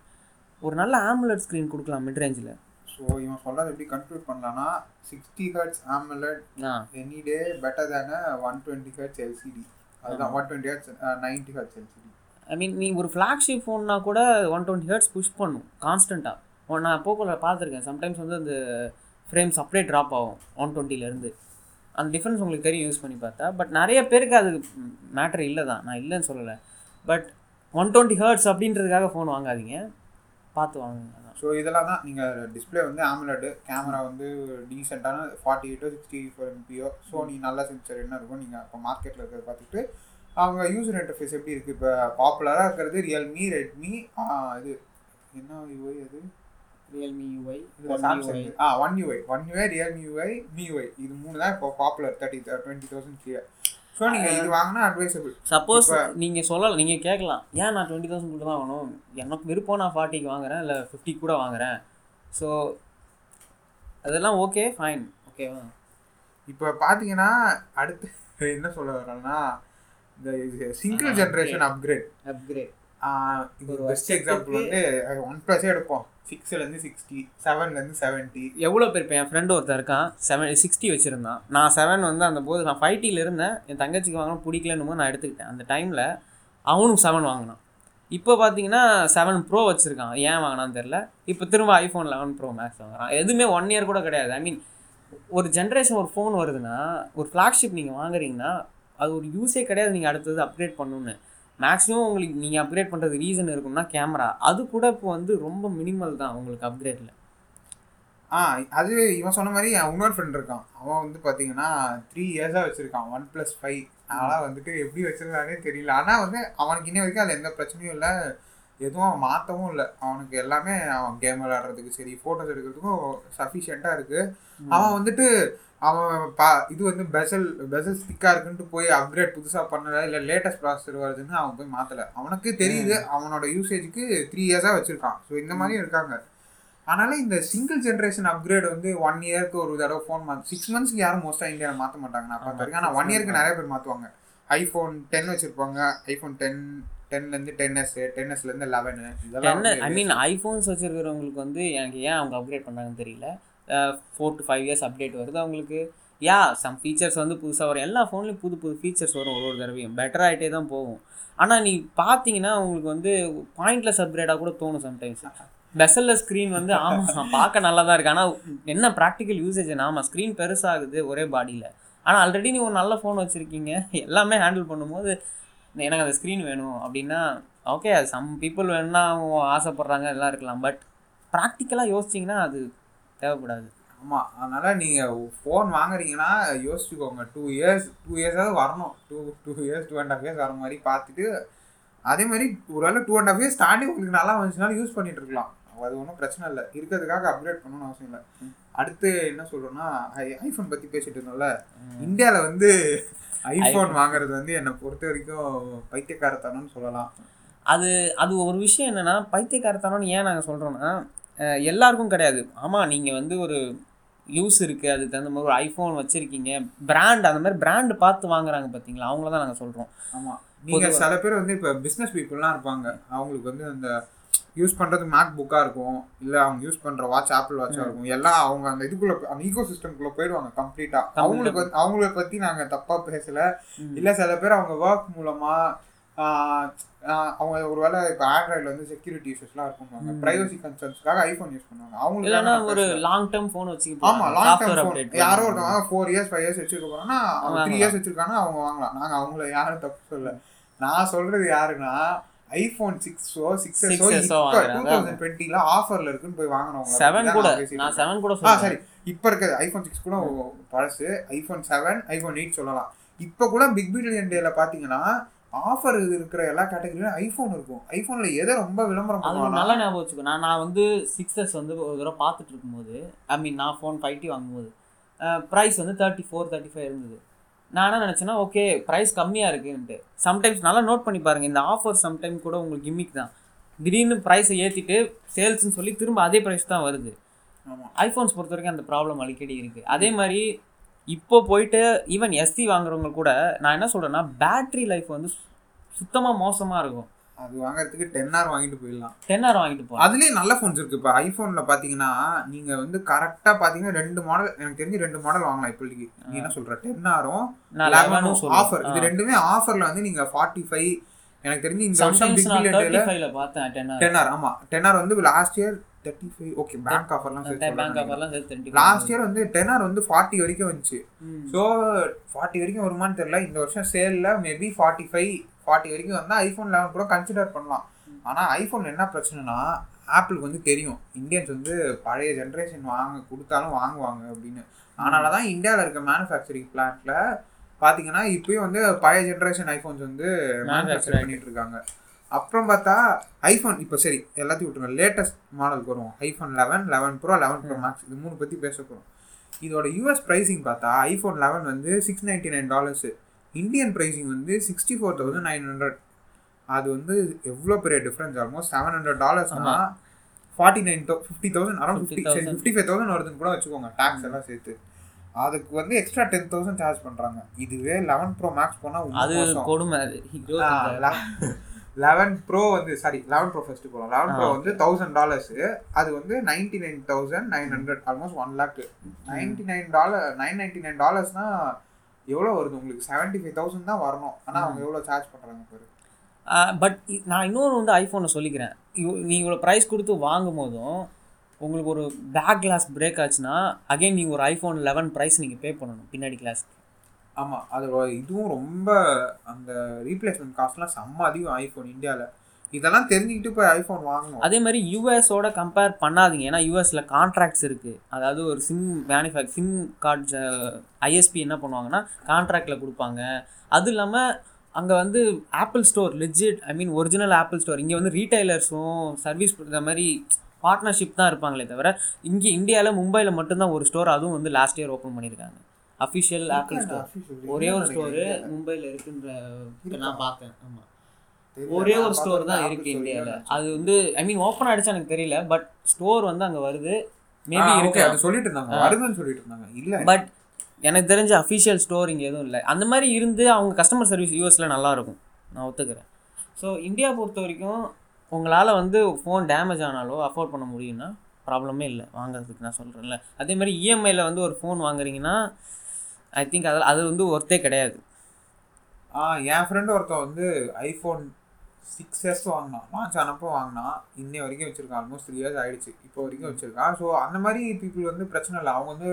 ஒரு நல்ல ஆம்புலட் ஸ்க்ரீன் கொடுக்கலாம் மிட் ரேஞ்சில் ஸோ இவன் சொல்றது எப்படி கன்க்ளூட் பண்ணலாம்னா சிக்ஸ்டி ஹர்ட்ஸ் ஆம்லெட் ஆ. Any day better than one twenty hertz LCD அதுதான் one twenty hertz ninety hertz LCD I mean நீ ஒரு ஃப்ளாக்ஷிப் ஃபோன்னா கூட ஒன் டுவெண்ட்டி ஹர்ட்ஸ் புஷ் பண்ணும் கான்ஸ்டண்ட்டாக நான் போக்கோல பார்த்துருக்கேன். சம்டைம்ஸ் வந்து அந்த ஃப்ரேம்ஸ் அப்படியே ட்ராப் ஆகும். ஒன் டுவெண்ட்டிலேருந்து அந்த டிஃப்ரென்ஸ் உங்களுக்கு தெரியும் யூஸ் பண்ணி பார்த்தா. பட் நிறைய பேருக்கு அது மேட்ரு இல்லை தான் நான் இல்லைன்னு சொல்லலை. பட் ஒன் டுவெண்ட்டி ஹர்ட்ஸ் அப்படின்றதுக்காக ஃபோன் வாங்காதீங்க. பார்த்து வாங்குங்க அதான். ஸோ இதெல்லாம் தான். நீங்கள் டிஸ்பிளே வந்து ஆம்லெட்டு கேமரா வந்து டீசெண்டான ஃபார்ட்டி எயிட்டோ சிக்ஸ்டி ஃபோர் எம்பியோ சோனி நல்ல சென்சர் என்ன இருக்கும் நீங்கள் இப்போ மார்க்கெட்டில் இருக்கிறத பார்த்துட்டு அவங்க யூசர் இன்டர்ஃபேஸ் எப்படி இருக்குது இப்போ பாப்புலராக இருக்கிறது ரியல்மி ரெட்மி இது என்ன யூஐ அது? ரியல்மி யூஐ இது சாம்சங் ஆ one UI one UI Realme UI MIUI இது மூணு தான் இப்போ popular thirty twenty thousand clear so நீங்கள் இது வாங்கினா அட்வைசபிள் சப்போஸ் நீங்கள் சொல்லலாம் நீங்கள் கேட்கலாம். ஏன் நான் டுவெண்ட்டி தௌசண்ட் கூட தான் வாங்கணும்? எனக்கு விருப்பம் நான் ஃபார்ட்டிக்கு வாங்குறேன் இல்லை ஃபிஃப்டி கூட வாங்குறேன். ஸோ அதெல்லாம் ஓகே ஃபைன் ஓகேவா இப்போ பார்த்தீங்கன்னா அடுத்து என்ன சொல்ல வரேன்னா இந்த சிங்கிள் ஜென்ரேஷன் அப்கிரேட் அப்கிரேட் இது ஒரு பெஸ்ட் எக்ஸாம்பிள் வந்து ஒன் ப்ளஸே எடுப்போம். சிக்ஸ்லேருந்து சிக்ஸ்டி செவன்லேருந்து செவன்ட்டி எவ்வளோ பேர் இப்போ என் ஃப்ரெண்டு ஒருத்தன் இருக்கான் செவன் சிக்ஸ்டி வச்சுருந்தான். நான் செவன் வந்து அந்த போது நான் ஃபைவ் டியில் இருந்தேன். என் தங்கச்சிக்கு வாங்கணும் பிடிக்கலன்னு போது நான் எடுத்துக்கிட்டேன். அந்த டைமில் அவனும் செவன் வாங்கினான். இப்போ பார்த்தீங்கன்னா செவன் ப்ரோ வச்சுருக்கான். ஏன் வாங்கினான்னு தெரில இப்போ திரும்ப ஐஃபோன் லெவன் ப்ரோ மேக்ஸ் வாங்குறான். எதுவுமே ஒன் இயர் கூட கிடையாது. ஐ மீன் ஒரு ஜென்ரேஷன் ஒரு ஃபோன் வருதுன்னா ஒரு ஃப்ளாக்ஷிப் நீங்கள் வாங்குறீங்கன்னா அது ஒரு யூஸே கிடையாது. நீங்கள் அடுத்தது அப்கிரேட் பண்ணணுன்னு மேக்ஸிமம் உங்களுக்கு நீங்கள் அப்கிரேட் பண்ணுறது ரீசன் இருக்கும்னா கேமரா அது கூட இப்போ வந்து ரொம்ப மினிமல் தான் உங்களுக்கு அப்கிரேடில் ஆ அது இவன் சொன்ன மாதிரி என் இன்னொரு ஃப்ரெண்ட் இருக்கான். அவன் வந்து பார்த்தீங்கன்னா த்ரீ இயர்ஸாக வச்சுருக்கான் ஒன் ப்ளஸ் ஃபைவ் அதெல்லாம் வந்துட்டு எப்படி வச்சிருக்கானே தெரியல. ஆனால் வந்து அவனுக்கு இன்ன வரைக்கும் அதில் எந்த பிரச்சனையும் இல்லை. எதுவும் அவன் மாற்றவும் இல்லை. அவனுக்கு எல்லாமே அவன் கேம் விளையாடுறதுக்கு சரி ஃபோட்டோஸ் எடுக்கிறதுக்கும் சஃபிஷியண்ட்டாக இருக்குது அவன் வந்துட்டு அவன் பா இது வந்து பெசல் பெசல் ஸ்டிக்காக இருக்குன்ட்டு போய் அப்கிரேட் புதுசாக பண்ணல இல்லை லேட்டஸ்ட் ப்ராசஸர் வருதுன்னு அவன் போய் மாற்றலை அவனுக்கு தெரியுது அவனோட யூசேஜுக்கு த்ரீ இயர்ஸாக வச்சுருக்கான். ஸோ இந்த மாதிரியும் இருக்காங்க. அதனால இந்த சிங்கிள் ஜென்ரேஷன் அப்கிரேட் வந்து ஒன் இயர்க்கு ஒரு தடவை ஃபோன் மாற்று சிக்ஸ் மந்த்ஸ்க்கு யாரும் மோஸ்ட்டாக இந்தியாவில் மாற்ற மாட்டாங்க நான் பார்த்த வரைக்கும். ஆனால் ஒன் இயர்க்கு நிறைய பேர் மாற்றுவாங்க ஐஃபோன் டென் வச்சுருப்பாங்க ஐஃபோன் டென் டென்லேருந்து டென் எஸ் டென் எஸ்லேருந்து லெவனு இதெல்லாம் ஐ மீன் ஐஃபோன்ஸ் வச்சிருக்கிறவங்களுக்கு வந்து எனக்கு ஏன் அவங்க அப்கிரேட் பண்ணாங்கன்னு தெரியல. Four to five years update வருது அவங்களுக்கு. யா சம் ஃபீச்சர்ஸ் வந்து புதுசாக வரும். எல்லா ஃபோன்லேயும் புது புது ஃபீச்சர்ஸ் வரும் ஒரு ஒரு தடவையும். பெட்டர் ஆகிட்டே தான் போகும். ஆனால் நீ பார்த்தீங்கன்னா உங்களுக்கு வந்து பாயிண்ட்லெஸ் அப்கிரேடாக கூட தோணும் சம்டைம்ஸ் பெசல்ல ஸ்க்ரீன் வந்து ஆமாம் பார்க்க நல்லா தான் இருக்குது ஆனால் என்ன ப்ராக்டிக்கல் யூசேஜ் ஆமாம் ஸ்க்ரீன் பெருசாகுது ஒரே பாடியில் ஆனால் ஆல்ரெடி நீ ஒரு நல்ல ஃபோன் வச்சுருக்கீங்க. எல்லாமே ஹேண்டில் பண்ணும்போது எனக்கு அந்த ஸ்க்ரீன் வேணும் அப்படின்னா ஓகே அது சம் பீப்புள் வேணும்னா ஆசைப்பட்றாங்க எல்லாம் இருக்கலாம். பட் ப்ராக்டிக்கலாக யோசிச்சிங்கன்னா அது தேவைப்படாது. ஆமாம் அதனால் நீங்கள் ஃபோன் வாங்குறீங்கன்னா யோசிச்சுக்கோங்க. டூ இயர்ஸ் டூ இயர்ஸாவது வரணும். Two two years two and half years வர மாதிரி பார்த்துட்டு அதே மாதிரி ஒருவேளை டூ அண்ட் ஹாஃப் இயர்ஸ் தாண்டி உங்களுக்கு நல்லா வந்துச்சுனாலும் யூஸ் பண்ணிட்டு இருக்கலாம். அது ஒன்றும் பிரச்சனை இல்லை. இருக்கிறதுக்காக அப்கிரேட் பண்ணணும்னு அவசியம் இல்லை. அடுத்து என்ன சொல்கிறோன்னா ஐஃபோன் பற்றி பேசிட்டு இருந்தோம்ல. இந்தியாவில் வந்து ஐஃபோன் வாங்குறது வந்து என்னை பொறுத்த வரைக்கும் பைத்தியக்காரத்தனம்னு சொல்லலாம். அது அது ஒரு விஷயம் என்னென்னா பைத்தியக்காரத்தனம்னு ஏன் நாங்கள் சொல்கிறோன்னா எல்லாருக்கும் கிடையாது. ஆமாம் நீங்கள் வந்து ஒரு யூஸ் இருக்குது அதுக்கு தகுந்த மாதிரி ஒரு ஐஃபோன் வச்சுருக்கீங்க பிராண்ட் அந்த மாதிரி பிராண்டு பார்த்து வாங்குறாங்க பார்த்தீங்களா அவங்கள தான் நாங்கள் சொல்கிறோம் ஆமாம் நீங்கள் சில பேர் வந்து இப்போ பிஸ்னஸ் பீப்புளெலாம் இருப்பாங்க. அவங்களுக்கு வந்து அந்த யூஸ் பண்ணுறது மேக் புக்காக இருக்கும். இல்லை அவங்க யூஸ் பண்ணுற வாட்ச் ஆப்பிள் வாட்சாக இருக்கும். எல்லாம் அவங்க அந்த இதுக்குள்ளே அந்த ஈகோ சிஸ்டம்குள்ளே போயிடுவாங்க கம்ப்ளீட்டாக அவங்களுக்கு அவங்கள பற்றி நாங்கள் தப்பாக பேசலை. இல்லை சில பேர் அவங்க ஒர்க் மூலமாக அவங்க ஒருவேளை இப்போ ஆண்ட்ராய்டில் வந்து செக்யூரிட்டி இஷ்யூஸ்லாம் இருக்கும் ப்ரைவசி கன்சர்ன்ஸ்க்காக ஐஃபோன் யூஸ் பண்ணுவாங்க. அவங்களுக்கு ஒரு லாங் டேர்ம் ஃபோன் வச்சு ஆமா லாங் டேர்ம் ஃபோன் யாரோ ஒருத்தவங்க ஃபோர் இயர்ஸ் ஃபைவ் இயர்ஸ் வச்சிருக்க அவங்க த்ரீ இயர்ஸ் வச்சிருக்காங்க அவங்க வாங்கலாம். நாங்க அவங்கள யாரும் தப்பு சொல்ல நான் சொல்றது யாருன்னா ஐபோன் சிக்ஸோ சிக்ஸோ 6S ஓ இப்போ வாங்குறாங்க. டூ தௌசண்ட் டுவெண்ட்டில ஆஃபர்ல இருக்குன்னு போய் வாங்கினவங்க செவன் கூட. நான் செவன் கூட ஆ சரி. இப்போ இருக்கிறது ஐஃபோன் சிக்ஸ் கூட பழசு. ஐஃபோன் செவன் ஐஃபோன் எயிட் சொல்லலாம். இப்போ கூட பிக் பில்லியன் டேல பாத்தீங்கன்னா ஆஃபர் இருக்கிற எல்லா கேட்டகரியிலும் ஐஃபோன் இருக்கும். ஐஃபோன்ல எதை ரொம்ப விளம்பரம் பண்ணுவாங்க நல்ல ஞாபகம் வச்சுக்கோ. நான் நான் வந்து சிக்ஸஸ் வந்து ஒரு தடவை பார்த்துட்டு இருக்கும்போது ஐ மீன் நான் ஃபோன் ஃபைவ் டி வாங்கும்போது ப்ரைஸ் வந்து தேர்ட்டி ஃபோர் தேர்ட்டி ஃபைவ் இருந்தது. நான் என்ன நினச்சேன்னா ஓகே ப்ரைஸ் கம்மியாக இருக்குன்ட்டு. சம்டைம்ஸ் நல்லா நோட் பண்ணி பாருங்கள் இந்த ஆஃபர் சம்டைம் கூட உங்களுக்கு கிம்மிக் தான். திடீர்னு ப்ரைஸை ஏற்றிட்டு சேல்ஸ்னு சொல்லி திரும்ப அதே ப்ரைஸ் தான் வருது. ஐஃபோன்ஸ் பொறுத்த வரைக்கும் அந்த ப்ராப்ளம் அடிக்கடி இருக்குது அதே மாதிரி இப்போ போயிட்டு ஈவன் எஸ்சி வாங்குறவங்க கூட நான் என்ன சொல்கிறேன்னா பேட்ரி லைஃப் வந்து சுத்தமாக மோசமாக இருக்கும். அது வாங்குறதுக்கு டென் ஆர் வாங்கிட்டு போயிடலாம். டென் ஹவர் வாங்கிட்டு போகலாம் அதுலயே நல்ல ஃபோன்ஸ் இருக்கு. இப்போ ஐபோன்ல பாத்தீங்கன்னா நீங்க வந்து கரெக்டா பாத்தீங்கன்னா ரெண்டு மாடல் எனக்கு தெரிஞ்சு ரெண்டு மாடல் வாங்கலாம் இப்போதைக்கு. நீ என்ன சொல்ற? டென் ஆரும் லெவனும் ஆஃபர் இது ரெண்டுமே ஆஃபர்ல வந்து நீங்க ஃபார்ட்டி ஃபைவ் எனக்கு தெரிஞ்சு இந்த வருஷம் பிக் பில்லியன் பார்த்தேன் டென் ஹவர் டென் ஆர் ஆமா. டென் ஆர் வந்து last year thirty five okay bank ஆஃபர்லாம் பேங்க் ஆஃபர்லாம் சேர்த்து லாஸ்ட் இயர் வந்து டெனார் வந்து ஃபார்ட்டி வரைக்கும் வந்துச்சு. ஸோ ஃபார்ட்டி வரைக்கும் வருமான்னு தெரியல. இந்த வருஷம் சேலில் மேபி ஃபார்ட்டி ஃபைவ் ஃபார்ட்டி வரைக்கும் வந்தால் ஐஃபோன் லெவன் கூட கன்சிடர் பண்ணலாம். ஆனால் ஐஃபோன் என்ன பிரச்சனைனா ஆப்பிளுக்கு வந்து தெரியும். இந்தியன்ஸ் வந்து பழைய ஜென்ரேஷன் வாங்க கொடுத்தாலும் வாங்குவாங்க அப்படின்னு. அதனால தான் இந்தியாவில் இருக்க மேனுஃபேக்சரிங் பிளான்ட்ல பார்த்தீங்கன்னா இப்பயும் வந்து பழைய ஜென்ரேஷன் ஐஃபோன்ஸ் வந்து மேனுஃபேக்சர் பண்ணிட்டு இருக்காங்க அப்புறம் பார்த்தா ஐஃபோன் இப்போ சரி எல்லாத்தையும் விட்டுருங்க. லேட்டஸ்ட் மாடலுக்கு வருவோம். IPhone eleven eleven pro eleven pro max இது மூணு பற்றி பேச போகிறோம் இதோட யூஎஸ் ப்ரைஸிங் பார்த்தா ஐஃபோன் லெவன் வந்து six ninety nine dollars Indian pricing வந்து sixty four thousand nine hundred அது வந்து எவ்வளோ பெரிய difference almost seven hundred டாலர்ஸ்னா forty nine thou fifty thousand around fifty 50,000. Fifty five thousand வருதுன்னு கூட வச்சுக்கோங்க டேக்ஸ் எல்லாம் சேர்த்து. அதுக்கு வந்து எக்ஸ்ட்ரா டென் தௌசண்ட் சார்ஜ் பண்ணுறாங்க இதுவே லெவன் ப்ரோ மேக்ஸ் போனால் அது கொடுமை. லெவன் ப்ரோ வந்து சாரி லெவன் ப்ரோ ஃபர்ஸ்ட் போகலாம் லெவன் ப்ரோ வந்து தௌசண்ட் டாலர்ஸ் அது வந்து ninety nine thousand nine hundred almost one lakh ninety nine dollar nine ninety nine டாலர்ஸ்னா எவ்வளோ வருது? உங்களுக்கு செவன்ட்டி ஃபைவ் தௌசண்ட் தான் வரணும். ஆனால் அவங்க எவ்வளோ சார்ஜ் பண்ணுறாங்க பாரு. பட் நான் இன்னொரு வந்து ஐஃபோனை சொல்லிக்கிறேன். இவ்- நீ இவ்வளோ ப்ரைஸ் கொடுத்து வாங்கும் போதும் உங்களுக்கு ஒரு பேக் கிளாஸ் பிரேக் ஆச்சுன்னா அகைன் நீங்கள் ஒரு ஐஃபோன் லெவன் ப்ரைஸ் நீங்கள் பே பண்ணணும் பின்னாடி கிளாஸ் ஆமாம் அது இதுவும் ரொம்ப அந்த ரீப்ளேஸ்மெண்ட் காஸ்ட்லாம் செம்ம அதிகம் ஐஃபோன் இந்தியாவில் இதெல்லாம் தெரிஞ்சுக்கிட்டு போய் ஐஃபோன் வாங்கணும். அதே மாதிரி யூஎஸோட கம்பேர் பண்ணாதீங்க. ஏன்னா யூஎஸில் கான்ட்ராக்ட்ஸ் இருக்குது அதாவது ஒரு SIM manufac SIM cards ISP என்ன பண்ணுவாங்கன்னா கான்ட்ராக்டில் கொடுப்பாங்க. அது இல்லாமல் அங்கே வந்து Apple store legit I mean original Apple store இங்கே வந்து ரீட்டைலர்ஸும் சர்வீஸ் இந்த மாதிரி பார்ட்னர்ஷிப் தான் இருப்பாங்களே தவிர இங்கே இந்தியாவில் மும்பையில் மட்டும்தான் ஒரு ஸ்டோர் அதுவும் வந்து லாஸ்ட் இயர் ஓப்பன் பண்ணியிருக்காங்க அஃபிஷியல் ஆப்பிள் ஸ்டோர் ஒரே ஒரு ஸ்டோரு மும்பையில் இருக்குன்ற நான் பார்த்தேன். ஆமாம் ஒரே ஒரு ஸ்டோர் தான் இருக்கு இந்தியாவில் அது. வந்து ஐ மீன் ஓப்பன் ஆயிடுச்சு எனக்கு தெரியல பட் ஸ்டோர் வந்து அங்கே வருது. மேபி இருக்கு. அது சொல்லிட்டு இருந்தாங்க. வருதுன்னு சொல்லிட்டு இருந்தாங்க. இல்லை. பட் எனக்கு தெரிஞ்ச அஃபிஷியல் ஸ்டோர் இங்கே எதுவும் இல்லை. அந்த மாதிரி இருந்து அவங்க கஸ்டமர் சர்வீஸ் யூஎஸில் நல்லா இருக்கும். நான் ஒத்துக்கிறேன். ஸோ இந்தியா பொறுத்த வரைக்கும் உங்களால் வந்து ஃபோன் டேமேஜ் ஆனாலோ அஃபோர்ட் பண்ண முடியும்னா ப்ராப்ளமே இல்லை. வாங்குறதுக்கு நான் சொல்கிறேன்ல அதே மாதிரி இஎம்ஐயில் வந்து ஒரு ஃபோன் வாங்குறீங்கன்னா ஐ திங்க் அது அது வந்து ஒர்த்தே கிடையாது. என் ஃப்ரெண்டு ஒருத்தன் வந்து ஐஃபோன் சிக்ஸ் இயர்ஸ் வாங்கினான் லான்ச் ஆனப்போ வாங்கினான் இன்னை வரைக்கும் வச்சிருக்கான் ஆல்மோஸ்ட் த்ரீ இயர்ஸ் ஆயிடுச்சு. இப்போ வரைக்கும் வச்சிருக்கான் ஸோ அந்த மாதிரி பீப்புள் வந்து பிரச்சனை இல்லை. அவங்க வந்து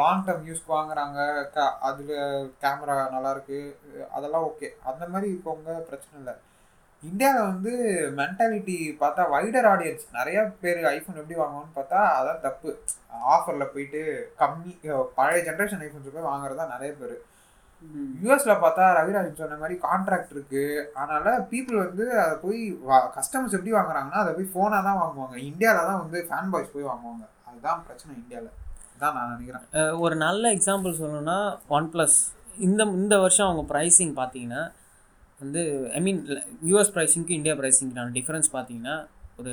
லாங் டேர்ம் யூஸ்க்கு வாங்குறாங்க. க அதில் கேமரா நல்லாயிருக்கு அதெல்லாம் ஓகே அந்த மாதிரி இருக்கவங்க பிரச்சனை இல்லை. இந்தியாவில் வந்து மென்டாலிட்டி பார்த்தா வைடர் ஆடியன்ஸ் நிறைய பேர் ஐஃபோன் எப்படி வாங்குவான்னு பார்த்தா அதான் தப்பு. ஆஃபரில் போயிட்டு கம்மி பழைய ஜென்ரேஷன் ஐஃபோன்ஸ் போய் வாங்குறதா நிறைய பேர். யூஎஸ்ல பார்த்தா ரவிராஜன் சொன்ன மாதிரி கான்ட்ராக்ட் இருக்கு. அதனால பீப்புள் வந்து அதை போய் கஸ்டமர்ஸ் எப்படி வாங்குறாங்கன்னா அதை போய் ஃபோனாக தான் வாங்குவாங்க. இந்தியாவில் தான் வந்து ஃபேன் பாய்ஸ் போய் வாங்குவாங்க. அதுதான் பிரச்சனை இந்தியாவில் தான் நான் நினைக்கிறேன். ஒரு நல்ல எக்ஸாம்பிள் சொல்லணும்னா ஒன் ப்ளஸ் இந்த இந்த வருஷம் அவங்க ப்ரைஸிங் பார்த்தீங்கன்னா வந்து ஐ மீன் யூஎஸ் ப்ரைஸிங்க்கு இந்தியா ப்ரைஸிங்க்கான டிஃப்ரென்ஸ் பார்த்தீங்கன்னா ஒரு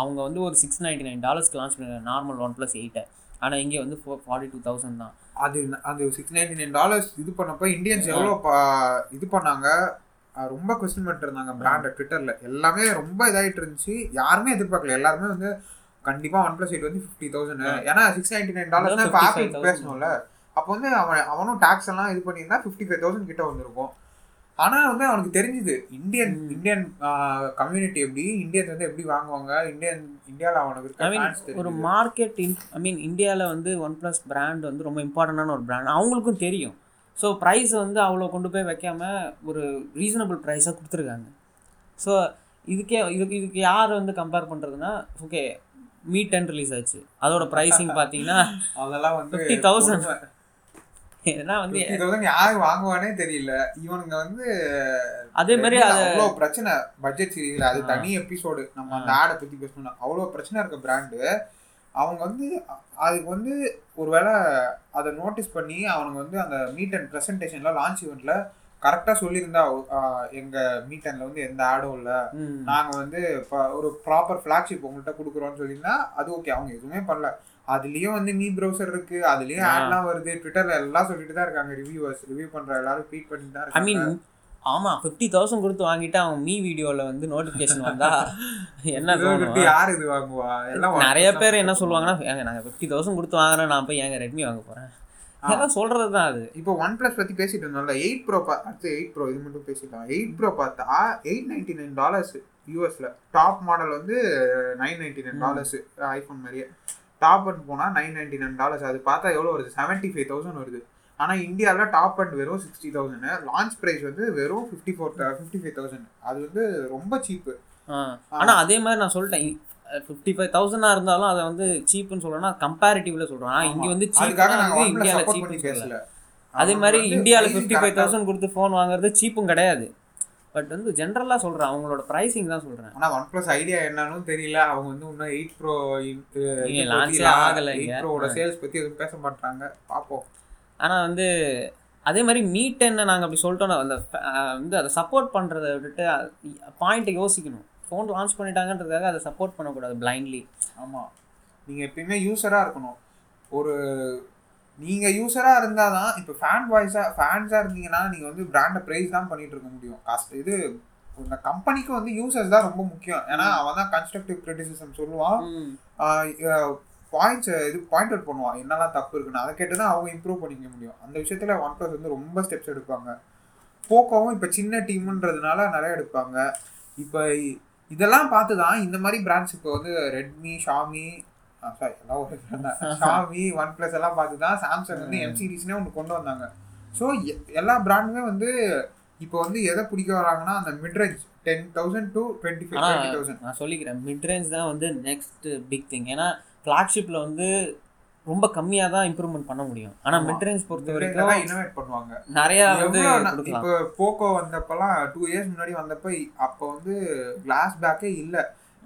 அவங்க வந்து ஒரு சிக்ஸ் நைன்ட்டி நைன் டாலர்ஸ்க்கு லான்ச் பண்ணுறாங்க நார்மல் ஒன் ப்ளஸ் எயிட்டை ஆனால் இங்கே வந்து ஃபோர் ஃபார்ட்டி டூ தௌசண்ட் தான். அது அது சிக்ஸ் நைன்டி நைன் டாலர்ஸ் இது பண்ணப்போ இந்தியன்ஸ் எவ்வளோ இது பண்ணாங்க? ரொம்ப கொஸ்டின் பண்ணிட்டு இருந்தாங்க பிராண்டை ட்விட்டரில் எல்லாமே ரொம்ப இதாகிட்டு இருந்துச்சு. யாருமே எதிர்பார்க்கல. எல்லாருமே வந்து கண்டிப்பாக ஒன் ப்ளஸ் எயிட் வந்து ஃபிஃப்டி தௌசண்ட் ஏன்னா சிக்ஸ் நைன்டி நைன் டாலர்ஸ் இப்போ ஆப்பிள் 55,000. பேசணும்ல. அப்போ வந்து அவன் அவனும் டேக்ஸ் எல்லாம் இது பண்ணியிருந்தா ஃபிஃப்டி ஃபைவ் தௌசண்ட் கிட்ட வந்திருக்கும். ஆனால் வந்து அவனுக்கு தெரிஞ்சுது இந்தியன் இந்தியன் கம்யூனிட்டி எப்படி இந்தியன்ஸ் வந்து எப்படி வாங்குவாங்க இந்தியன் இந்தியாவில் அவனுக்கு இருக்க ஒரு. மார்க்கெட் இன் ஐ மீன் இந்தியாவில் வந்து ஒன் ப்ளஸ் பிராண்ட் வந்து ரொம்ப இம்பார்ட்டண்டான ஒரு பிராண்ட் அவங்களுக்கும் தெரியும் ஸோ ப்ரைஸ் வந்து அவ்வளோ கொண்டு போய் வைக்காம ஒரு ரீசனபிள் ப்ரைஸாக கொடுத்துருக்காங்க ஸோ இதுக்கே இதுக்கு இதுக்கு யார் வந்து கம்பேர் பண்ணுறதுன்னா ஓகே மீ டென் ரிலீஸ் ஆச்சு அதோட ப்ரைஸிங் பார்த்தீங்கன்னா அதெல்லாம் வந்து 50,000. கொடுமை. ஏன்னா வந்து 50,000 யாரு வாங்குவானே தெரியல. இவனுங்க வந்து அதே மாதிரி அவ்வளோ பிரச்சனை. பட்ஜெட் சீரிஸ்ல அது. தனி எபிசோடு நம்ம அந்த ஆடை பத்தி பேசணும் அவ்வளோ பிரச்சனை இருக்க பிராண்டு அவங்க வந்து அதுக்கு வந்து ஒருவேளை அதை நோட்டீஸ் பண்ணி அவனுங்க வந்து அந்த மீட் அண்ட் ப்ரெசன்டேஷன்ல லான்ச் ஈவெண்ட்ல கரெக்டாக சொல்லியிருந்தா ஆ, எங்க மீட் அண்ட்ல வந்து எந்த ஆடும் இல்லை. நாங்கள் வந்து இப்போ ஒரு ப்ராப்பர் ஃப்ளாக்ஷிப் உங்கள்கிட்ட கொடுக்குறோம்னு சொல்லியிருந்தா அது ஓகே அவங்க எதுவுமே பண்ணல. அதுலேயும் வந்து மீ ப்ரௌசர் இருக்கு அதுலேயும். ஆட்லாம் வருது. ட்விட்டர்ல எல்லாம் சொல்லிட்டு தான் இருக்காங்க ரிவ்யூவர்ஸ் ரிவ்யூ பண்ற எல்லாரும் ட்வீட் பண்ணிட்டு தான் ஐ மீன் ஆமாம் ஃபிஃப்டி தௌசண்ட் கொடுத்து வாங்கிட்டு அவன் மீ வீடியோவில் வந்து நோட்டிஃபிகேஷன் வந்தா என்ன யார் இது வாங்குவா? எல்லாம் நிறைய பேர் என்ன சொல்லுவாங்கன்னா ஏங்க நாங்கள் ஃபிஃப்டி தௌசண்ட் கொடுத்து வாங்குறேன் நான் போய் ஏங்க ரெட்மி வாங்க போகிறேன் எல்லாம் சொல்கிறது தான் அது. இப்போ ஒன் பிளஸ் பத்தி பேசிட்டு இருந்தோம்ல எயிட் ப்ரோ பா அடுத்து எயிட் ப்ரோ இது மட்டும் பேசிட்டோம் எயிட் ப்ரோ பார்த்தா எயிட் நைன்டி நைன் டாலர்ஸ் யூஎஸ்ல டாப் மாடல் வந்து nine ninety nine dollars iPhone மாதிரியே. டாப் அண்ட் போனால் நைன் நைன்டி நைன் டாலர்ஸ் அது பார்த்தா எவ்வளோ வருது? செவன்ட்டி ஃபைவ் தௌசண்ட் வருது. ஆனால் இந்தியாவில் டாப் அண்ட் வெறும் சிக்ஸ்டி தௌசண்ட் லான்ச் ப்ரைஸ் வந்து வெறும் fifty four fifty five thousand அது வந்து ரொம்ப சீப்பு ஆ. ஆனா அதே மாதிரி நான் சொல்லிட்டேன். ஃபிஃப்டி ஃபைவ் தௌசண்டாக இருந்தாலும் அதை வந்து சீப்புன்னு சொல்லணும்னா கம்பேரிட்டிவ்ல சொல்கிறோம் ஆனால் இங்கே வந்து அதுக்காக நாங்கள் சீப் ஒன் இந்தியாவில் சீப்புன்னு சொல்லல. பேசல. அதே மாதிரி இந்தியாவில் ஃபிஃப்டி ஃபைவ் தௌசண்ட் கொடுத்து ஃபோன் வாங்குறது சீப்பும் கிடையாது. பட் வந்து ஜென்ரலாக சொல்கிறேன் அவங்களோட ப்ரைஸிங் தான் சொல்கிறேன் ஆனா ஒன் பிளஸ் ஐடியா என்னன்னு தெரியல. அவங்க வந்து இன்னும் எயிட் ப்ரோ ஏ ஆகல ப்ரோட சேல்ஸ் பத்தி எதுவும் பேச மாட்டாங்க. பாப்போம். ஆனால் வந்து அதே மாதிரி மீட் என்ன நாங்கள் அப்படி சொல்லிட்டோம்னா அந்த வந்து அதை சப்போர்ட் பண்ணுறதை விட்டுட்டு பாயிண்ட்டை யோசிக்கணும். ஃபோன் லான்ச் பண்ணிட்டாங்கன்றதுக்காக அதை சப்போர்ட் பண்ணக்கூடாது பிளைண்ட்லி ஆமா. நீங்க எப்பயுமே யூசரா இருக்கணும். ஒரு நீங்க யூசரா இருந்தாதான் இப்போ ஃபேன் வாய்ஸா ஃபேன்ஸா இருந்தீங்கன்னா நீங்க வந்து பிராண்டை பிரைஸ் தான் பண்ணிட்டு இருக்க முடியும். காஸ்ட் இது இந்த கம்பெனிக்கு வந்து யூசர்ஸ் தான் ரொம்ப முக்கியம். ஏன்னா அவன் தான் கன்ஸ்ட்ரக்டிவ் கிரிட்டிசிசம் சொல்லுவான். பாயிண்ட்ஸ் இது பாயிண்ட் அவுட் பண்ணுவான். என்னெல்லாம் தப்பு இருக்குன்னு அதை கேட்டு தான் அவங்க இம்ப்ரூவ் பண்ணிக்க முடியும். அந்த விஷயத்துல ஒன் ப்ளஸ் வந்து ரொம்ப ஸ்டெப்ஸ் எடுப்பாங்க. போக்கோவும் இப்போ சின்ன டீம்ன்றதுனால நிறைய எடுப்பாங்க. இப்போ இதெல்லாம் பார்த்து தான் இந்த மாதிரி பிராண்ட்ஸ் இப்போ வந்து Redmi Xiaomi sorry. Xiaomi one plus எல்லாம் பார்த்து தான் சாம்சங் வந்து எம் சீரிஸ்னே ஒன்று கொண்டு வந்தாங்க. ஸோ எல்லா பிராண்டுமே வந்து இப்போ வந்து எதை பிடிக்க வராங்கன்னா அந்த midrange ten thousand to twenty five thousand நான் சொல்லிக்கிறேன் மிட் ரேஞ்ச் தான் வந்து நெக்ஸ்ட் பிக் திங் ஏன்னா ஃப்ளாக்ஷிப்பில் வந்து ரொம்ப கம்மியாக தான் இம்ப்ரூவ்மெண்ட் பண்ண முடியும். ஆனால் ஆமா. மிட் ரேஞ்ச் பொறுத்த வரைக்கும் இன்னோவேட் பண்ணுவாங்க. நிறையா வந்து இப்போ போக்கோ வந்தப்பலாம் டூ இயர்ஸ் முன்னாடி வந்தப்ப அப்போ வந்து கிளாஸ் பேக்கே இல்ல.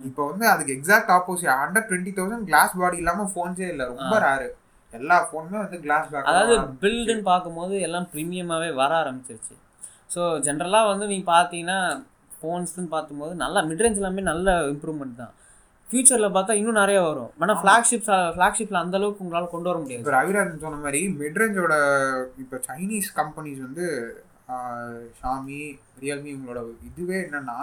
இப்போ வந்து அதுக்கு exact opposite under twenty thousand glass body இல்லாம ஃபோன்ஸே இல்ல. ரொம்ப ரேரு எல்லா ஃபோனுமே வந்து கிளாஸ் பேக் அதாவது பில்டுன்னு பார்க்கும்போது எல்லாம் ப்ரீமியமாகவே வர ஆரம்பிச்சிருச்சு. ஸோ ஜென்ரலாக வந்து நீங்கள் பார்த்தீங்கன்னா ஃபோன்ஸ்னு பார்க்கும்போது நல்லா மிட்ரேஞ்ச் எல்லாமே நல்ல இம்ப்ரூவ்மெண்ட் தான். ஃப்யூச்சரில் பார்த்தா இன்னும் நிறைய வரும். ஆனால் ஃப்ளாக்ஷிப்ஸ் ஃப்ளாக்ஷிப்பில் அந்த அளவுக்கு உங்களால் கொண்டு வர முடியாது. இப்போ ரவிராஜன் சொன்ன மாதிரி மிட்ரேஞ்சோட இப்போ சைனீஸ் கம்பெனிஸ் வந்து ஷாமி ரியல்மி இவங்களோட இதுவே என்னன்னா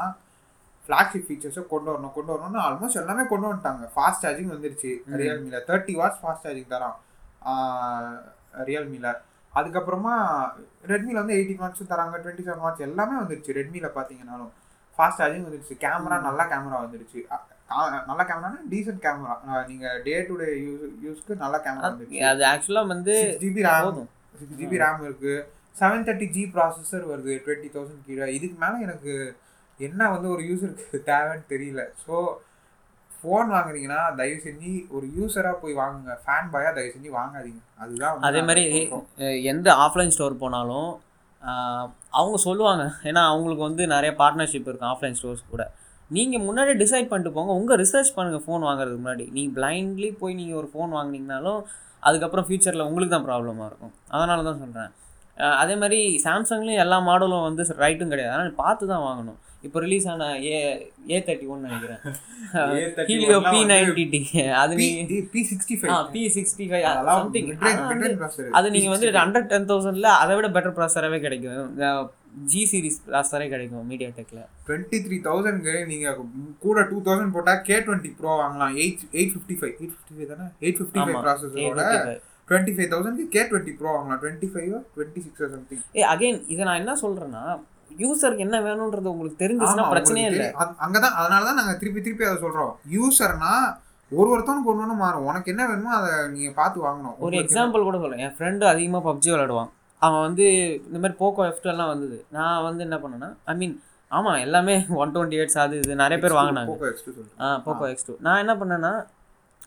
ஃப்ளாக்ஷிப் ஃபீச்சர்ஸை கொண்டு வரணும் கொண்டு வரணும்னு ஆல்மோஸ்ட் எல்லாமே கொண்டு வந்துட்டாங்க. ஃபாஸ்ட் சார்ஜிங் வந்துருச்சு. ரியல்மியில் தேர்ட்டி வாட்ஸ் ஃபாஸ்ட் சார்ஜிங் தரான். ரியல்மியில் அதுக்கப்புறமா ரெட்மியில் வந்து எயிட்டி வாட்ஸும் தராங்க டுவெண்ட்டி செவன் வாட்ஸ் எல்லாமே வந்துருச்சு. ரெட்மியில் பார்த்தீங்கன்னாலும் ஃபாஸ்ட் சார்ஜிங் வந்துருச்சு. கேமரா நல்ல கேமரா வந்துருச்சு. நல்ல கேமரானா டீசென்ட் கேமரா நீங்கள் டே டு டே யூஸ் யூஸ்க்கு நல்ல கேமரா வந்துருச்சு. அது ஆக்சுவலாக வந்து GB RAM six GB RAM இருக்கு. செவன் தேர்ட்டி ஜி ப்ராசஸர் வருது டுவெண்ட்டி தௌசண்ட் கீழே. இதுக்கு மேலே எனக்கு என்ன வந்து ஒரு யூசருக்கு தேவைன்னு தெரியல. ஸோ ஃபோன் வாங்குறீங்கன்னா தயவு செஞ்சு ஒரு யூசராக போய் வாங்குங்க. ஃபேன் பாயா தயவு செஞ்சு வாங்காதீங்க. அதுதான் அதே மாதிரி எந்த ஆஃப்லைன் ஸ்டோர் போனாலும் அவங்க சொல்லுவாங்க. ஏன்னா அவங்களுக்கு வந்து நிறைய பார்ட்னர்ஷிப் இருக்கும் ஆஃப்லைன் ஸ்டோர்ஸ் கூட. நீங்கள் முன்னாடி டிசைட் பண்ணிட்டு போங்க. உங்கள் ரிசர்ச் பண்ணுங்கள் ஃபோன் வாங்குறதுக்கு முன்னாடி. நீங்கள் பிளைண்ட்லி போய் நீங்கள் ஒரு ஃபோன் வாங்குனீங்கனாலும் அதுக்கப்புறம் ஃப்யூச்சரில் உங்களுக்கு தான் ப்ராப்ளமாக இருக்கும். அதனால தான் சொல்கிறேன் அதே மாதிரி சாம்சங்லேயும் எல்லா மாடலும் வந்து ரைட்டும் கிடையாது. ஆனால் பார்த்து தான் வாங்கணும். இப்போ ரிலீஸ் ஆன ஏ ஏ தேர்ட்டி ஒன் நினைக்கிறேன் A31 ஹீலியோ லாம் பி வந்து நைன்டி டி அது நீ P sixty five P sixty five something. அது நீங்கள் வந்து P65. ஹண்ட்ரட் டென் தௌசண்டில் அதை விட பெட்டர் ப்ராசராகவே கிடைக்கும். ஜி சீரிஸ் ப்ராசரே கிடைக்கும் மீடியா டெக்கில் டுவெண்ட்டி த்ரீ தௌசண்ட்க்கு நீங்கள் கூட டூ தௌசண்ட் போட்டால் கே டுவெண்ட்டி ப்ரோ வாங்கலாம். Eight eight fifty five eight fifty five தானே எயிட் ஃபிஃப்டி ஃபைவ். ப்ராசஸரோட டுவெண்ட்டி ஃபைவ் தௌசண்ட்க்கு கே டுவெண்ட்டி ப்ரோ வாங்கலாம். Twenty five twenty six something ஏ அகைன் இதை நான் என்ன சொல்கிறேன்னா யூசருக்கு என்ன வேணுன்றது உங்களுக்கு தெரிஞ்சிச்சுன்னா பிரச்சனையே இல்லை. அங்கதான் அதனால தான் நாங்க திருப்பி திருப்பி அதை சொல்றோம். யூசர்னா ஒரு ஒருத்தவனுக்கு ஒன்று ஒன்று மாறும். உனக்கு என்ன வேணுமோ அதை நீங்க பார்த்து வாங்கணும். ஒரு எக்ஸாம்பிள் கூட சொல்கிறேன் என் ஃப்ரெண்டு அதிகமாக பப்ஜி விளாடுவான் அவன் வந்து இந்த மாதிரி போக்கோ எஃப் எல்லாம் வந்தது. நான் வந்து என்ன பண்ணேன்னா ஐ மீன் ஆமாம் எல்லாமே ஒன் டுவெண்ட்டி எயிட்ஸ் அது இது நிறைய பேர் X2, வாங்கினாங்க. Poco X2 சொல்றேன். ஆ போக்கோ எக்ஸ் டூ நான் என்ன பண்ணேன்னா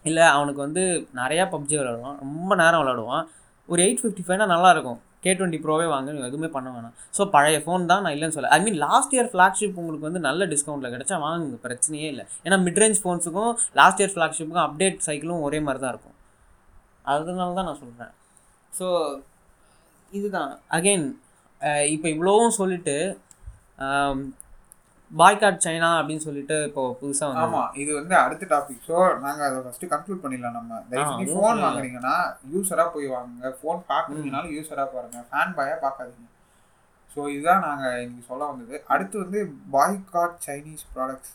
இல்லை அவனுக்கு வந்து நிறையா பப்ஜி விளாடுவான் ரொம்ப நேரம் விளாடுவான் ஒரு எயிட் ஃபிஃப்டி ஃபைவ்னா நல்லாயிருக்கும் கே டுவெண்ட்டி ப்ரோவே வாங்க எதுவுமே பண்ண வேணாம். ஸோ பழைய ஃபோன் தான் நான் இல்லைன்னு சொல்ல I mean last year flagship உங்களுக்கு வந்து நல்ல டிஸ்கவுண்ட்டில் கிடைச்சா வாங்குங்க பிரச்சனையே இல்லை. ஏன்னா மிட்ரேஞ்ச் ஃபோன்ஸுக்கும் லாஸ்ட் இயர் ஃப்ளாக்ஷிப்புக்கும் அப்டேட் சைக்கிளும் ஒரே மாதிரி தான் இருக்கும். அதனால தான் நான் சொல்கிறேன் ஸோ இதுதான். அகெயின் இப்போ இவ்வளோவும் சொல்லிட்டு பாய்காட் சைனா அப்படின்னு சொல்லிட்டு இப்போ புதுசாக வந்து ஆமா இது வந்து அடுத்த டாபிக் ஸோ நாங்க அதை ஃபர்ஸ்ட் கன்க்ளூட் பண்ணிடலாம் நம்ம. தயவு ஆ, செஞ்சு அதுவும் ஃபோன். வாங்குறீங்கன்னா யூசரா போய் வாங்குங்க. ஃபோன் பார்க்குறீங்கனாலும் யூசரா பாருங்க. ஃபேன் பாயா பார்க்காதீங்க. ஸோ இதுதான் நாங்க இன்னைக்கு சொல்ல வந்தது. அடுத்து வந்து பாய்காட் சைனீஸ் ப்ராடக்ட்ஸ்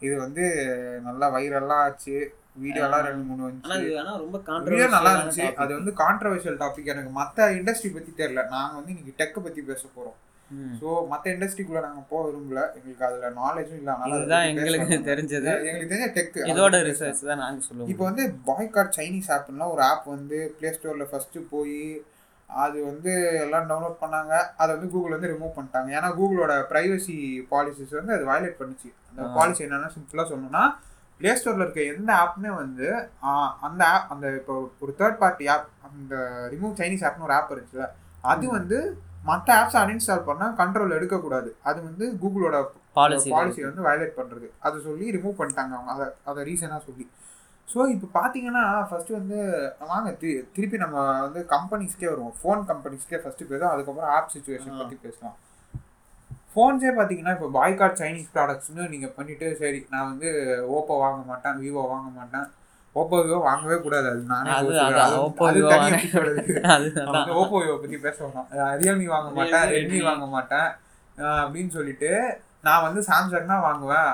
இது வந்து நல்லா வைரல்லாம் ஆச்சு. வீடியோலாம் ரெண்டு மூணு வந்துச்சு. இது ஆனால் ரொம்ப வீடியோ நல்லா இருந்துச்சு. அது வந்து கான்ட்ரவர்ஷியல் டாபிக் எனக்கு மற்ற இண்டஸ்ட்ரி பத்தி தெரியல. நாங்க வந்து இன்னைக்கு டெக்கை பத்தி பேச போறோம். ம். ஸோ மற்ற இண்டஸ்ட்ரிக்குள்ள நாங்க போக விரும்பல. எங்களுக்கு அதுல நாலேஜும் இல்லை. அதனால அதை இதுதான் பத்தி பேச எங்களுக்கு. தெரிஞ்சது. எங்களுக்கு தெரிஞ்ச டெக் இதோட ரிசர்ச் தான் நாங்க சொல்லுவோம். இப்போ வந்து பாய்காட் சைனீஸ் ஆப்னா ஒரு ஆப் வந்து ப்ளே ஸ்டோரில் ஃபஸ்ட்டு போய் அது வந்து எல்லாம் டவுன்லோட் பண்ணாங்க. அதை வந்து கூகுள் வந்து ரிமூவ் பண்ணிட்டாங்க. ஏன்னா கூகுளோட ப்ரைவசி பாலிசிஸ் வந்து அது வயலேட் பண்ணுச்சு. அந்த. பாலிசி என்னன்னா சிம்பிளாக சொல்லணும்னா ப்ளே ஸ்டோரில் இருக்க எந்த ஆப்புமே வந்து அந்த ஆப் அந்த இப்போ ஒரு தேர்ட் பார்ட்டி ஆப் அந்த ரிமூவ் சைனீஸ் ஆப்னு ஒரு ஆப் இருந்துச்சுல அது வந்து மற்ற ஆப்ஸ் அன்இன்ஸ்டால் பண்ணால் கண்ட்ரோல் எடுக்கக்கூடாது. அது வந்து கூகுளோட பாலிசி பாலிசி வந்து வயலேட் பண்ணுறது அதை சொல்லி ரிமூவ் பண்ணிட்டாங்க அவங்க. அதை அதை ரீசனாக சொல்லி. ஸோ இப்போ பார்த்தீங்கன்னா ஃபஸ்ட்டு வந்து வாங்க தி- திருப்பி நம்ம வந்து கம்பெனிஸ்க்கே வருவோம். ஃபோன் கம்பெனிஸ்க்கே ஃபஸ்ட்டு பேசுவோம். அதுக்கப்புறம் ஆப் சுச்சுவேஷன். பற்றி பேசலாம். ஃபோன்ஸே பார்த்தீங்கன்னா இப்போ பாய்காட் சைனீஸ் ப்ராடக்ட்ஸ்னு நீங்கள் பண்ணிட்டு சரி நான் வந்து ஓப்போ வாங்க மாட்டேன் விவோ வாங்க மாட்டேன். ஓப்போ விவோ வாங்கவே கூடாது. அது நானே அதான். வந்து ஓப்போ விவோ பற்றி பேச வேணாம் ரியல்மி வாங்க மாட்டேன் ரெட்மி. வாங்க மாட்டேன் அப்படின்னு சொல்லிட்டு நான் வந்து சாம்சங் தான் வாங்குவேன்.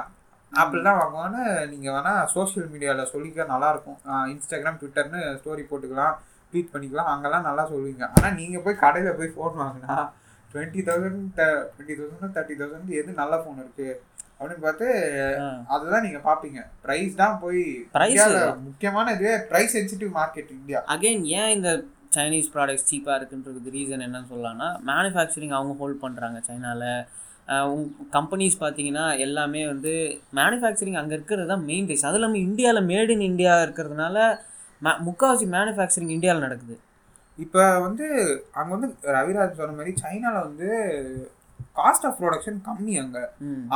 ஆப்பிள் தான் வாங்குவேன்னு நீங்கள் வேணால் சோஷியல் மீடியாவில் சொல்லிக்க நல்லாயிருக்கும். இன்ஸ்டாகிராம் ட்விட்டர்னு ஸ்டோரி போட்டுக்கலாம் ட்வீட் பண்ணிக்கலாம் அங்கெல்லாம் நல்லா சொல்லுவீங்க. ஆனால் நீங்கள் போய் கடையில் போய் ஃபோன் வாங்கினா twenty thousand twenty thousand thirty thousand எது நல்ல ஃபோன் இருக்குது அப்படின்னு பார்த்து. அதுதான் நீங்கள் பார்ப்பீங்க ப்ரைஸ் தான் போய். இந்தியாவில் முக்கியமான இதுவே price sensitive market India. Again ஏன் இந்த சைனீஸ் ப்ராடக்ட்ஸ் சீப்பாக இருக்குன்றதுக்கு ரீசன் என்னன்னு சொல்லலாம்னா மேனுஃபேக்சரிங் அவங்க ஹோல்ட் பண்ணுறாங்க சைனாவில் கம்பெனிஸ் பார்த்தீங்கன்னா எல்லாமே வந்து மேனுஃபேக்சரிங் அங்கே இருக்கிறது தான் மெயின் ரீஸ் அதுவும் இல்லாமல் இந்தியாவில் மேட் இன் இந்தியா இருக்கிறதுனால மே முக்கால்வாசி மேனுஃபேக்சரிங் இந்தியாவில் நடக்குது. இப்போ வந்து அங்கே வந்து ரவிராஜ் சொன்ன மாதிரி சைனாவில் வந்து காஸ்ட் ஆஃப் ப்ரொடக்ஷன் கம்மி அங்கே.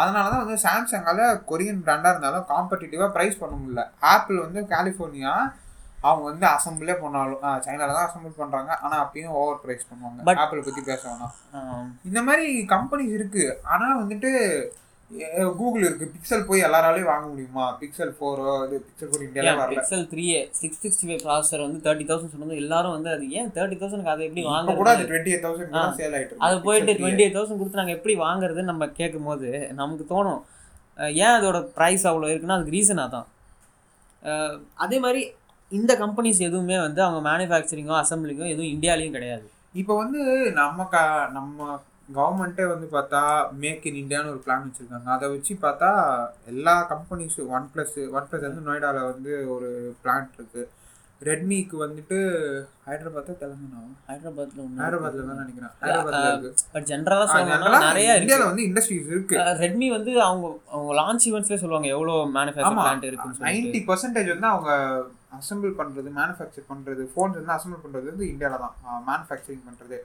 அதனால தான் வந்து சாம்சங்கால கொரியன் பிராண்டாக இருந்தாலும் காம்படிட்டிவாக ப்ரைஸ் பண்ண முடியல. ஆப்பிள் வந்து கலிஃபோர்னியா அவங்க வந்து அசம்பிளே பண்ணாலும் சைனால தான் அசம்பிள் பண்ணுறாங்க ஆனால் அப்பயும் ஓவர் ப்ரைஸ் பண்ணுவாங்க ஆப்பிளை பற்றி பேச வேணாம். இந்த மாதிரி கம்பெனிஸ் இருக்குது ஆனால் வந்துட்டு கூகுள் இருக்குது பிக்சல் போய் எல்லாராலையும் வாங்க முடியுமா? பிக்சல் ஃபோரோ இது பிக்சல் ஃபோர் இந்தியாவில் வரல. Pixel three six sixty five processor வந்து தேர்ட்டி தௌசண்ட் சொன்னது. எல்லாரும் வந்து அது ஏன் தேர்ட்டி தௌசண்ட்க்கு அதை எப்படி இப்போ கூட அது வாங்குறது டுவெண்ட்டி எயிட் தௌசண்ட். சேல் ஆகிட்டு அது போயிட்டு டுவெண்ட்டி எயிட் தௌசண்ட் கொடுத்து நாங்கள் எப்படி வாங்குறதுன்னு நம்ம கேட்கும் போது நமக்கு தோணும். ஏன் அதோட ப்ரைஸ் அவ்வளோ இருக்குன்னா அதுக்கு ரீசன் அதான். அதே மாதிரி இந்த கம்பெனிஸ் எதுவுமே வந்து அவங்க மேனுஃபேக்சரிங்கோ அசம்பிளிங்கோ எதுவும் இந்தியாலையும் கிடையாது. இப்போ வந்து நம்ம க நம்ம கவர்மெண்ட்டே வந்து பார்த்தா மேக் இன் இந்தியான்னு ஒரு பிளான் வச்சுருக்காங்க. அதை வச்சு பார்த்தா எல்லா கம்பெனிஸும் ஒன் ப்ளஸ் ஒன் ப்ளஸ் வந்து நொய்டாவில் வந்து ஒரு பிளான்ட் இருக்குது ரெட்மிக்கு வந்துட்டு ஹைதராபாத்தா தெலுங்கானா? ஹைதராபாத்தில் ஒன்று தான் நினைக்கிறேன். ஹைதராபாத்தில் இருக்குது பட் ஜென்ரலாக சொல்லணும்னா நிறைய இருக்கு. இந்தியாவில் வந்து இண்டஸ்ட்ரீஸ் இருக்குது ரெட்மி வந்து அவங்க அவங்க லான்ச் ஈவெண்ட்ஸ்லேயே சொல்லுவாங்க எவ்வளோ மேனுஃபேக்சர். பிளான்ட் இருக்குன்னு சொல்லிட்டு. நைன்டி பர்சன்டேஜ் வந்து அவங்க அசம்பிள் பண்ணுறது மேனுஃபேக்சர் பண்ணுறது ஃபோன்ஸ் வந்து அசம்பிள் பண்ணுறது வந்து இந்தியாவில் தான். மேனுஃபேக்சரிங் பண்ணுறது.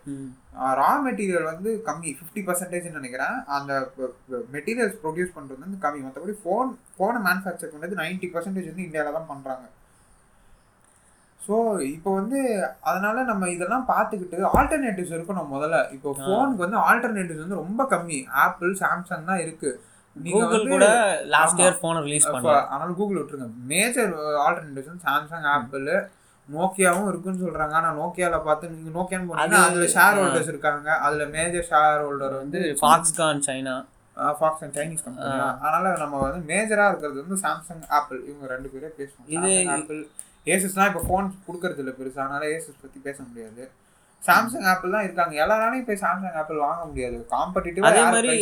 ரா மெட்டீரியல் வந்து கம்மி ஃபிஃப்டி பர்சன்டேஜ்னு நினைக்கிறேன். அந்த மெட்டீரியல்ஸ் ப்ரொடியூஸ் பண்ணுறது வந்து கம்மி. மற்றபடி ஃபோன் ஃபோனை மேனுஃபேக்சர் பண்ணுறது நைன்ட்டி பர்சன்டேஜ் வந்து இந்தியாவில் தான் பண்ணுறாங்க ஸோ இப்போ வந்து அதனால நம்ம இதெல்லாம் பார்த்துக்கிட்டு ஆல்டர்னேட்டிவ்ஸ் இருக்கணும் முதல்ல. இப்போ. ஃபோனுக்கு வந்து ஆல்டர்னேட்டிவ்ஸ் வந்து ரொம்ப கம்மி. ஆப்பிள் சாம்சங் தான் இருக்கு. நீங்க கூகுள் கூட லாஸ்ட். இயர் ஃபோனை ரிலீஸ் பண்ணல அதனால கூகுள் விட்டுருங்க. மேஜர் ஆல்டர்னேட்டிவ்ஸ் சாம்சங் ஆப்பிள் நோக்கியாவும் இருக்குன்னு சொல்றாங்க. ஆனா நோக்கியால பார்த்து நீங்க நோக்கியான்னு போனீங்கன்னா அது- அதுல ஷேர். ஹோல்டர்ஸ் இருக்காங்க. அதுல மேஜர் ஷேர் ஹோல்டர் வந்து Foxconn China Fox and Chinese company அதனால நம்ம வந்து மேஜரா இருக்கிறது வந்து சாம்சங் ஆப்பிள் இவங்க ரெண்டு பேரே பேசுவோம். இது- ஆப்பிள் ஏசஸ்லாம் இப்போ ஃபோன் கொடுக்கறது இல்லை பெருசா. அதனால ஏசஸ் பத்தி பேச முடியாது. சாம்சங் ஆப்பிள் தான் இருக்காங்க. எல்லாராலையும் போய் சாம்சங் ஆப்பிள் வாங்க முடியாது. காம்படிட்டிவா அதே மாதிரி-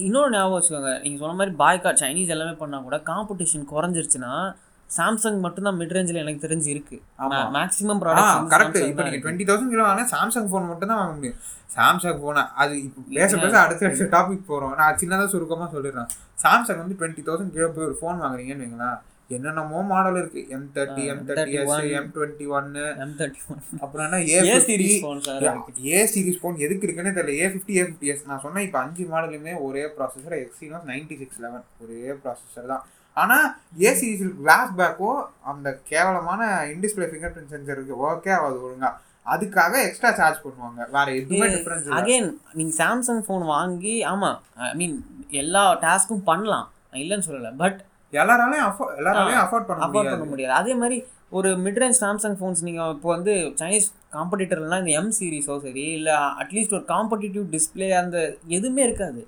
இன்னொரு ஞாபகம் வச்சுக்கோங்க. நீங்கள் சொன்ன மாதிரி பாய்காட் சைனீஸ் எல்லாமே பண்ணால் கூட காம்படிஷன் குறைஞ்சிருச்சுன்னா சாம்சங் மட்டும்தான் மிட் ரேஞ்சில் எனக்கு தெரிஞ்சு இருக்கு. மேக்ஸிமம் ப்ராடக்ட் கரெக்ட் இப்போ நீங்கள் டுவெண்ட்டி தௌசண்ட் கிலோ வாங்கினா சாம்சங் ஃபோன் மட்டும் தான் வாங்க முடியும். சாம்சங் ஃபோனை அது இப்போ பேச பேச அடுத்த அடுத்த டாபிக் போகிறோம் நான் சின்னதாக சுருக்கமாக சொல்லிடுறேன். சாம்சங் வந்து டுவெண்ட்டி தௌசண்ட் கிலோ போய் ஒரு ஃபோன் வாங்குறீங்கன்னு வைங்களேன். என்னென்னமோ மாடல் இருக்கு. M thirty M thirty S M31, M twenty ஒன்னு எம் தேர்ட்டி ஒன் அப்புறம் என்ன A series phone A series phone எதுக்கு இருக்குன்னே தெரியல. A fifty A fifty S நான் சொன்னேன் இப்போ அஞ்சு மாடலுமே ஒரே processor Exynos ninety six eleven ஒரே ப்ராசஸர் தான். ஆனால் ஏ சீரிஸில் கிளாஸ் பேக்கும் அந்த கேவலமான இன்டிஸ்பிளே ஃபிங்கர் பிரிண்ட் சென்சர் இருக்கு ஒர்க்கே ஆகாது ஒழுங்கா. அதுக்காக எக்ஸ்ட்ரா சார்ஜ் பண்ணுவாங்க. வேற எதுவுமே டிஃபரன்ஸ் அகைன் நீங்கள் சாம்சங் ஃபோன் வாங்கி ஆமாம் ஐ மீன் எல்லா டாஸ்க்கும் பண்ணலாம். இல்லைன்னு சொல்லலை. பட் எல்லாராலையும் afford- எல்லாராலையும் அஃபோர்ட் பண்ண அஃபோர்ட் பண்ண முடியாது. அதே மாதிரி ஒரு மிட்ரேஞ்ச் சாம்சங் ஃபோன்ஸ் நீங்கள் இப்போ வந்து சைனீஸ் காம்படிட்டர்லாம் இந்த எம் சீரிஸோ சரி இல்லை அட்லீஸ்ட் ஒரு காம்படிட்டிவ் டிஸ்ப்ளே அந்த எதுவுமே இருக்காது.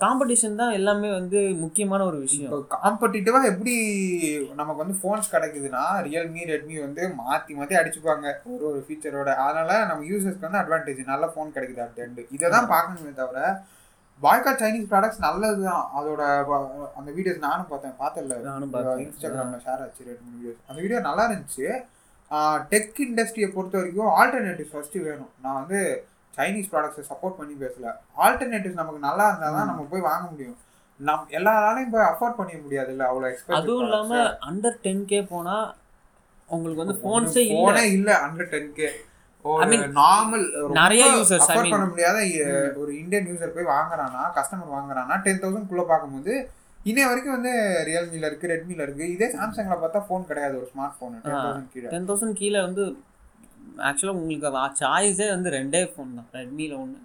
காம்படிஷன் தான் எல்லாமே வந்து முக்கியமான ஒரு விஷயம். இப்போ காம்படிட்டிவா எப்படி நமக்கு வந்து ஃபோன்ஸ் கிடைக்குதுன்னா ரியல்மி ரெட்மி வந்து மாத்தி மாத்தி அடிச்சுப்பாங்க ஒரு ஒரு ஃபீச்சரோட அதனால நம்ம யூசர்ஸ்க்கு வந்து அட்வான்டேஜ் நல்ல ஃபோன் கிடைக்குது அட் இதை தான் பார்க்கணுமே தவிர பாய்காட் சைனீஸ் ப்ராடக்ட்ஸ் நல்லது தான் அதோட அந்த வீடியோஸ் நானும் பார்த்தேன். பார்த்தல நானும். இன்ஸ்டாகிராமில் ஷேர் ஆச்சு ரெண்டு மூணு வீடியோஸ் அந்த வீடியோ நல்லா இருந்துச்சு. டெக் இண்டஸ்ட்ரியை பொறுத்த வரைக்கும் ஆல்டர்னேட்டிவ்ஸ் ஃபஸ்ட்டு வேணும். நான் வந்து சைனீஸ் ப்ராடக்ட்ஸை சப்போர்ட் பண்ணி பேசல. ஆல்டர்னேட்டிவ்ஸ் நமக்கு நல்லா இருந்தால் தான் நம்ம போய் வாங்க முடியும். நம் எல்லாராலையும் போய் அஃபோர்ட் பண்ணிக்க முடியாது இல்லை அவ்வளோ அதுவும் இல்லாம அண்டர் டென் கே போனா உங்களுக்கு வந்து போன்ஸே இல்ல. அண்டர் டென் கே நார்மல் நிறைய I அஃபோர்ட் mean- பண்ண முடியாத ஒரு இந்தியன் யூசர் போய் வாங்குறானா கஸ்டமர் வாங்குறானா டென் தௌசண்ட் குள்ள பார்க்கும்போது இன்னைய வரைக்கும் வந்து ரியல்மில இருக்கு ரெட்மில இருக்கு இதே சாம்சங்ல பார்த்தா ஃபோன் கிடையாது ஒரு ஸ்மார்ட் ஃபோன் டென் தௌசண்ட் கீழே. டென் தௌசண்ட் கீழே வந்து ஆக்சுவலாக உங்களுக்கு சாய்ஸே வந்து ரெண்டே ஃபோன் தான் ரெட்மியில் ஒன்று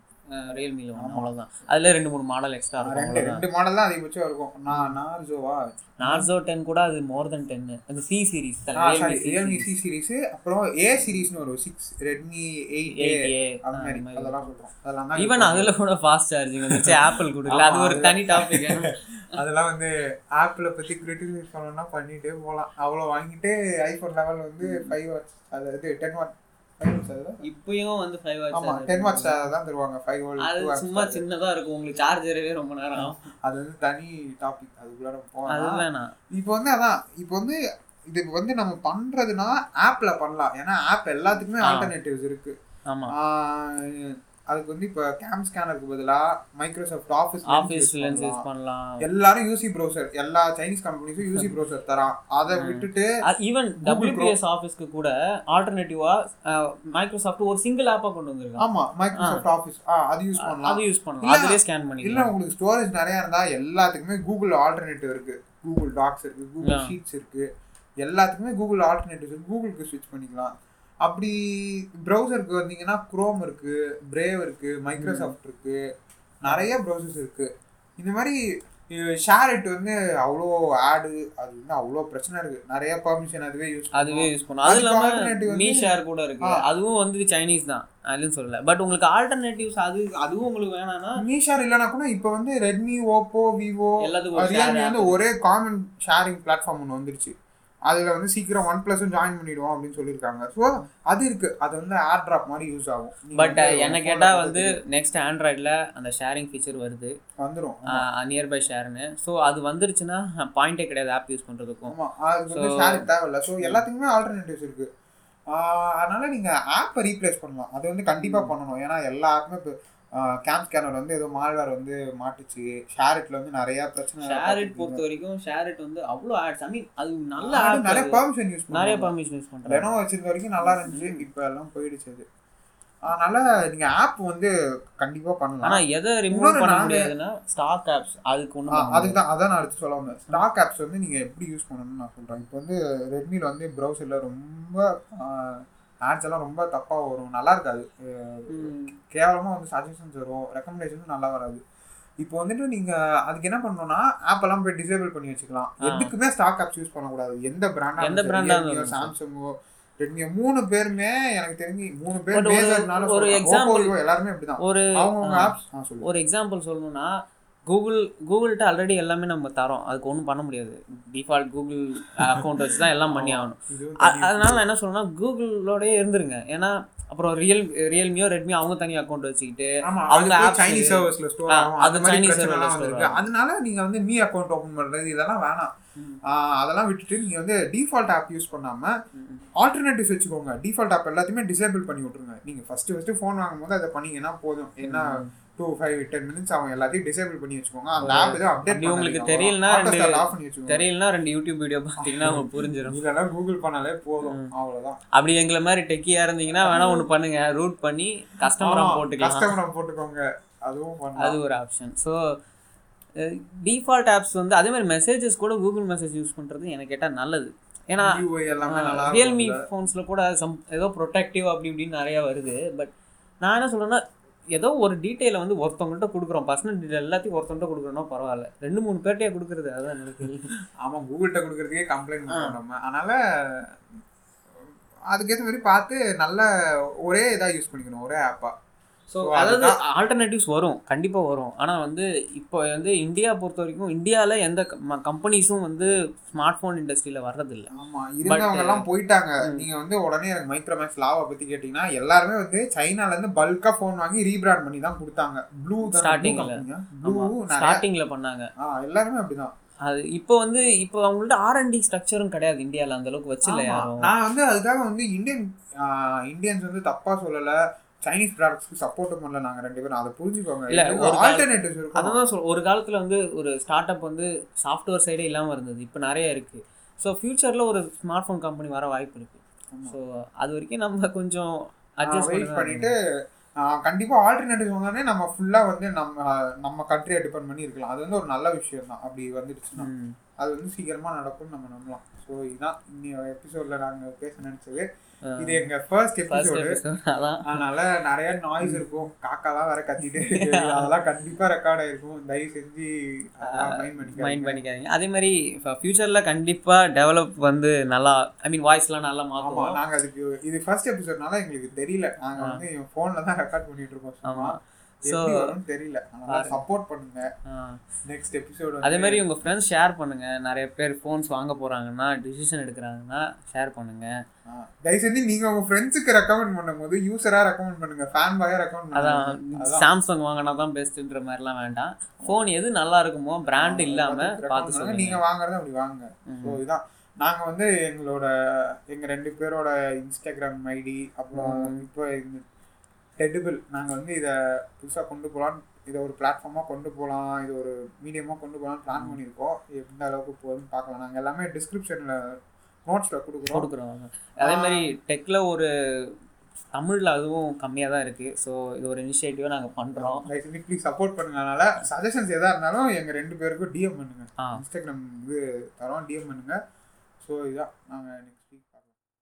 ரியல்மியில் ஒன்று அவ்வளோதான் அதில் ரெண்டு மூணு மாடல் எக்ஸ்ட்ரா ரெண்டு இருக்கும் ரெண்டு மாடல் தான் அதிகபட்சம் இருக்கும். நான் நார்ஜோவா நார்சோ டென் கூட அது மோர் தென் டென்னு அந்த C series sorry Realme C series அப்புறம் ஏ சீரிஸ்னு ஒரு சிக்ஸ் ரெட்மி எயிட் ஏ அது மாதிரி. அதெல்லாம் ஈவன் அதில் கூட ஃபாஸ்ட் சார்ஜிங் வந்துச்சு. ஆப்பிள் கொடுக்கல. அது ஒரு தனி டாபிக் அதெல்லாம் வந்து ஆப்பிளை பத்தி கிரிட்டிசைஸ் பண்ணணும்னா பண்ணிட்டே போகலாம் அவ்வளோ வாங்கிட்டு ஐஃபோன் லெவல் வந்து ஃபைவ் அதாவது டென் அதுதான் இப்பயும் வந்து ஃபைவ் ஆமா ஹவர்ஸ் டென் வாட்ஸ் தான் தருவாங்க ஃபைவ் அது வாட்ஸ் சும்மா சின்னதா இருக்கும் உங்களுக்கு சார்ஜரவே ரொம்ப நேரம் ஆகும். அது வந்து தனி டாபிக் அதுக்குள்ள நம்ம அது போகலாம் வேணாம். இப்போ வந்து அதான் இப்போ வந்து இது வந்து நம்ம பண்றதுன்னா ஆப்ல பண்ணலாம். ஏன்னா ஆப் எல்லாத்துக்குமே. ஆல்டர்னேட்டிவ்ஸ் இருக்கு. ஆமா. அதுக்கு வந்து இப்போ கேம் ஸ்கேனருக்கு பதிலா Microsoft office office lens use பண்ணலாம். எல்லாரும் யூசி ப்ரௌசர் எல்லா சைனீஸ் கம்பெனிஸும் யூசி ப்ரௌசர் தரான். அதை விட்டுட்டு ஈவன் டபிள்யூபிஎஸ் ஆஃபீஸ்க்கு கூட ஆல்டர்னேட்டிவா மைக்ரோசாஃப்ட் ஒரு சிங்கிள் ஆப்பா கொண்டு வந்திருக்காங்க. ஆமா மைக்ரோசாஃப்ட் ஆஃபீஸ் அது யூஸ் பண்ணலாம். அது யூஸ் பண்ணலாம். இல்ல- அதுலயே ஸ்கேன் இல்ல பண்ணிக்கலாம் உங்களுக்கு ஸ்டோரேஜ் நிறைய இருந்தா எல்லாத்துக்குமே கூகுள் ஆல்டர்னேட்டிவ் இருக்கு. கூகுள் டாக்ஸ் இருக்கு கூகுள். ஷீட்ஸ் இருக்கு. எல்லாத்துக்குமே கூகுள் ஆல்டர்னேட்டிவ் இருக்கு. கூகுளுக்கு ஸ்விட்ச் பண்ணிக்கலாம். அப்படி ப்ரௌசருக்கு வந்தீங்கன்னா குரோம் இருக்கு பிரேவ் இருக்கு மைக்ரோசாஃப்ட் இருக்கு நிறைய ப்ரௌசர்ஸ் இருக்கு. இந்த மாதிரி ஷேர் வந்து அவ்வளோ ஆடு அது வந்து அவ்வளோ பிரச்சனை இருக்கு. நிறைய பர்மிஷன் அதுவே யூஸ் அதுவே யூஸ் பண்ணும் அது அதுக்கு இல்லாம alternative வந்து- மீ ஷேர் கூட இருக்கு. அதுவும் வந்து சைனீஸ் தான். அதுவும் சொல்லல. பட் உங்களுக்கு ஆல்டர்னேட்டிவ்ஸ் அது அதுவும் உங்களுக்கு வேணாம்னா மீஷார் இல்லைனா கூட இப்போ வந்து ரெட்மி ஓப்போ விவோ எல்லாத்துக்கும் வந்து ஒரே காமன் ஷேரிங் பிளாட்ஃபார்ம் ஒன்று வந்துருச்சு. அதில் வந்து சீக்கிரம் ஒன் ப்ளஸும் ஜாயின் பண்ணிடுவோம் அப்படின்னு சொல்லியிருக்காங்க. ஸோ அது இருக்கு. அது வந்து ஏர் ட்ராப் மாதிரி யூஸ் ஆகும். பட் என்ன phone கேட்டா ல வந்து நெக்ஸ்ட் ஆண்ட்ராய்டில் அந்த ஷேரிங் ஃபீச்சர் வருது. வந்துரும். நியர்பை ஷேர்னு ஸோ அது வந்துருச்சுன்னா பாயிண்டே கிடையாது ஆப் யூஸ் பண்ணுறதுக்கும் ஷேரிங் தேவையில்ல. ஸோ எல்லாத்துக்குமே ஆல்டர்னேட்டிவ்ஸ் இருக்கு. ஆஹ் அதனால நீங்க ஆப்பை ரீப்ளேஸ் பண்ணலாம். அது வந்து கண்டிப்பா பண்ணணும். ஏன்னா எல்லா ஆப்புமே இப்போ கேம் ஸ்கேனர் வந்து ஏதோ மால்வேர் வந்து மாட்டுச்சு. ஷேரிட்ல வந்து நிறைய பிரச்சனை ஷேரிட். பொறுத்த வரைக்கும் ஷேரிட் வந்து அவ்வளோ ஆட்ஸ் ஐ மீன் அது நல்ல ஆப் நிறைய பெர்மிஷன் யூஸ் நிறைய பர்மிஷன் யூஸ் பண்ணுறாங்க லெனோ வச்சிருக்க வரைக்கும் நல்லா இருந்துச்சு. இப்போ எல்லாம் போயிடுச்சு அது. அதனால நீங்க ஆப் வந்து கண்டிப்பா பண்ணலாம். ஆனா எதை ரிமூவ் பண்ண முடியாதுன்னா ஸ்டாக் ஆப்ஸ் அதுக்கு ஆ, ஒன்றும் அதுக்கு தான் அதான் நான் அடுத்து சொல்ல வந்தேன். ஸ்டாக் ஆப்ஸ் வந்து நீங்க எப்படி யூஸ் பண்ணணும்னு நான் சொல்றேன். இப்போ வந்து ரெட்மில வந்து ப்ரௌசர்ல ரொம்ப ஆட்ஸ் எல்லாம் ரொம்ப தப்பா வரும். நல்லா இருக்காது. அஹ் கேவலமா வந்து சஜஷன்ஸ் வரும். ரெக்கமெண்டேஷனும் நல்லா வராது. இப்போ வந்துட்டு நீங்க அதுக்கு என்ன பண்ணணும்னா ஆப் எல்லாம் போய் டிசேபிள் பண்ணி வச்சுக்கலாம். எதுக்குமே ஸ்டாக் ஆப்ஸ் யூஸ் பண்ணக்கூடாது. எந்த பிராண்டா எந்த சரி. சாம்சங்கோ ரெட்மியோ மூணு பேருமே எனக்கு தெரிஞ்சு மூணு பேர் ஒரு- எக்ஸாம்பிள் எல்லாருமே அப்படிதான் ஒரு அவங்கவுங்க ஆ. ஆப்ஸ் ஒரு எக்ஸாம்பிள் சொல்லணும்னா கூகுள் கூகுள்கிட்ட ஆல்ரெடி எல்லாமே நம்ம தரோம். அதுக்கு ஒன்றும் பண்ண முடியாது. டிஃபால்ட் கூகுள் அக்கௌண்ட் வச்சு தான் எல்லாம் பண்ணி ஆகணும். அதனால நான் என்ன சொல்லணும்னா கூகுளோடயே இருந்துருங்க. ஏன்னா அப்புறம் ரியல் ரியல்மியோ ரெட்மியோ அவங்க தனி அக்கௌண்ட் வச்சுக்கிட்டு அவங்க சைனீஸ் சர்வீஸ்ல ஸ்டோர் அது எல்லாம் store இருக்கு. அதனால நீங்க வந்து மீ அக்கௌண்ட் ஓபன் பண்றது இதெல்லாம் வேணாம். அதெல்லாம் விட்டுட்டு நீங்க வந்து டிஃபால்ட் ஆப் யூஸ் பண்ணாம. ஆல்டர்னேட்டிவ்ஸ் வச்சுக்கோங்க. டிஃபால்ட் ஆப் எல்லாத்தையுமே டிசேபிள் பண்ணி விட்டுருங்க. நீங்க ஃபர்ஸ்ட் ஃபர்ஸ்ட் ஃபோன் வாங்கும்போது அதை பண்ணீங்கன்னா போதும். என்ன டூ ஃபைவ் டென் மினிட்ஸ் அவங்க எல்லாத்தையும் டிசேபிள் பண்ணி வச்சுக்கோங்க. அந்த ஆப் எதுவும் அப்டேட் உங்களுக்கு தெரியலனா ரெண்டு- ஆஃப் பண்ணி வச்சுக்கோங்க. தெரியலனா ரெண்டு யூடியூப் வீடியோ பார்த்தீங்கன்னா உங்களுக்கு புரிஞ்சிடும் இதெல்லாம் கூகுள் பண்ணாலே போதும். அவ்வளவுதான். அப்படி எங்களை மாதிரி டெக்கியா இருந்தீங்கன்னா வேணா ஒன்று பண்ணுங்க. ரூட் பண்ணி கஸ்டமரா போட்டுக்கலாம். கஸ்டமரை போட்டுக்கோங்க. அதுவும் அது ஒரு ஆப்ஷன் ஸோ டிஃபால்ட் ஆப்ஸ் வந்து அதே மாதிரி மெசேஜஸ் கூட கூகுள் மெசேஜ் யூஸ் பண்ணுறது எனக்கு கேட்டால் நல்லது. ஏன்னா ரியல்மி. ஃபோன்ஸில் கூட சம் ஏதோ ப்ரொடெக்டிவ் அப்படி இப்படின்னு நிறையா வருது. பட் நான் என்ன சொல்கிறேன்னா ஏதோ ஒரு டீட்டெயிலை வந்து ஒருத்தவங்கள்ட்ட கொடுக்குறோம். பர்சனல் டீட்டெயில் எல்லாத்தையும் ஒருத்தவங்கள்ட்ட கொடுக்குறோன்னா பரவாயில்ல. ரெண்டு மூணு பேர்ட்டையே கொடுக்குறது. அதான் எனக்கு. ஆமா கூகுள்கிட்ட கொடுக்கறதுக்கே கம்ப்ளைண்ட் பண்ணுவோம் நம்ம. அதனால அதுக்கேற்ற மாதிரி பார்த்து நல்ல ஒரே இதா யூஸ் பண்ணிக்கணும். ஒரே ஆப்பா ஸோ அதாவது. ஆல்டர்னேட்டிவ்ஸ் வரும் கண்டிப்பாக வரும். ஆனால் வந்து இப்போ வந்து இந்தியா பொறுத்த வரைக்கும் இந்தியாவில் எந்த கம்பெனிஸும் வந்து ஸ்மார்ட் ஃபோன் இண்டஸ்ட்ரியில் வர்றதில்ல. ஆமா இருந்தவங்க எல்லாம் போயிட்டாங்க. ம். நீங்க வந்து உடனே எனக்கு மைக்ரோமேக்ஸ் லாவா பத்தி கேட்டீங்கன்னா எல்லாருமே வந்து சைனால இருந்து பல்கா போன் வாங்கி ரீபிராண்ட் பண்ணி தான் கொடுத்தாங்க. ப்ளூ Starting ல. ப்ளூ ஸ்டார்டிங்கில் பண்ணாங்க. எல்லாருமே அப்படிதான். அது இப்போ வந்து இப்போ அவங்கள்ட்ட ஆர்என்டி ஸ்ட்ரக்சரும் கிடையாது இந்தியாவில் அந்த அளவுக்கு வச்சில்ல நான் வந்து அதுக்காக வந்து இந்தியன் இந்தியன்ஸ் வந்து தப்பா சொல்லல. சைனீஸ் ப்ராடக்ட்ஸ்க்கு சப்போர்ட் பண்ணல நாங்க ரெண்டு பேரும். அதை புரிஞ்சுக்கோங்க. இல்ல, ஒரு ஆல்டர்னேட்டிவ்ஸ் இருக்கும். அதான் சொல் ஒரு காலத்தில் வந்து ஒரு ஸ்டார்ட் அப் வந்து சாஃப்ட்வேர் சைடே இல்லாமல் இருந்தது. இப்போ நிறைய இருக்குது ஸோ ஃப்யூச்சரில் ஒரு ஸ்மார்ட் ஃபோன் கம்பெனி வர வாய்ப்பு இருக்குது. ஸோ அது வரைக்கும் நம்ம கொஞ்சம் அட்ஜஸ்ட் வெயிட் பண்ணிட்டு ஆஹ் கண்டிப்பா ஆல்டர்னேட்டிவ் வந்தானே நம்ம ஃபுல்லா வந்து நம்ம நம்ம கண்ட்ரியை டிபெண்ட் பண்ணி இருக்கலாம். அது வந்து ஒரு நல்ல விஷயம் தான் அப்படி வந்துடுச்சுன்னா. அது வந்து சீக்கிரமா நடக்கும்னு நம்ம நம்பலாம். ஸோ இதுதான் இன்னைய எபிசோட்ல நாங்க பேச நினைச்சது. இது எங்க ஃபர்ஸ்ட் எபிசோடு அதான். அதனால நிறைய நாய்ஸ் இருக்கும். காக்காலாம் வேற கத்திட்டே இருக்கு. அதெல்லாம் கண்டிப்பா ரெக்கார்ட் ஆயிருக்கும். தயவு செஞ்சு மைண்ட் பண்ணிக்காதீங்க. அதே மாதிரி ஃப்யூச்சரில் கண்டிப்பாக டெவலப் வந்து நல்லா ஐ மீன் வாய்ஸ்லாம் நல்லா ஆமா மாற்றுவோம் நாங்க அதுக்கு இது ஃபர்ஸ்ட் எபிசோட்னால எங்களுக்கு தெரியல. நாங்க வந்து என் போன்ல தான் ரெக்கார்ட் பண்ணிட்டு இருக்கோம். ஆமாம் ஸோ தெரியல. சப்போர்ட் பண்ணுங்க. நெக்ஸ்ட் எபிசோட் அதே மாதிரி உங்கள் ஃப்ரெண்ட்ஸ் ஷேர் பண்ணுங்கள் நிறைய பேர் ஃபோன்ஸ் வாங்க போகிறாங்கன்னா டிசிஷன் எடுக்கிறாங்கன்னா ஷேர் பண்ணுங்கள் தயவு செஞ்சு நீங்க உங்க ஃப்ரெண்ட்ஸுக்கு ரெக்கமெண்ட் பண்ணும்போது யூசரா ரெக்கமெண்ட் பண்ணுங்க. ஃபேன் பாயா ரெக்கமெண்ட் அதான். பண்ணுங்க சாம்சங் வாங்கினா தான் பெஸ்ட்டுன்ற மாதிரிலாம் வேண்டாம். ஃபோன் எது நல்லா இருக்குமோ பிராண்ட் இல்லாமல் பார்த்து சொல்லுங்க. நீங்க வாங்குறத அப்படி வாங்க ஸோ இதான். நாங்க வந்து எங்களோட எங்க ரெண்டு பேரோட இன்ஸ்டாகிராம் ஐடி அப்புறம் இப்போ டெடிபிள் நாங்க வந்து இதை புதுசா கொண்டு போகலாம் இதை ஒரு பிளாட்ஃபார்மா கொண்டு போகலாம் இது ஒரு மீடியமா கொண்டு போகலாம்னு பிளான் பண்ணியிருக்கோம். எந்த அளவுக்கு போகுதுன்னு பார்க்கலாம். நாங்க எல்லாமே டிஸ்கிரிப்ஷன்ல நோட்ஸ்ல கொடுக்குறோம். கொடுக்குறோம். அதே மாதிரி டெக்கில் ஒரு தமிழில் அதுவும் கம்மியாக தான் இருக்குது ஸோ இது ஒரு இனிஷியேட்டிவாக நாங்கள் பண்ணுறோம் ப்ளீஸ் சப்போர்ட் பண்ணுங்க. அதனால சஜஷன்ஸ் எதா இருந்தாலும் எங்க ரெண்டு பேருக்கும் டிஎம் பண்ணுங்க. ஆ. இன்ஸ்டாகிராம் இது தரோம் டிஎம் பண்ணுங்க. ஸோ இதான். நாங்கள்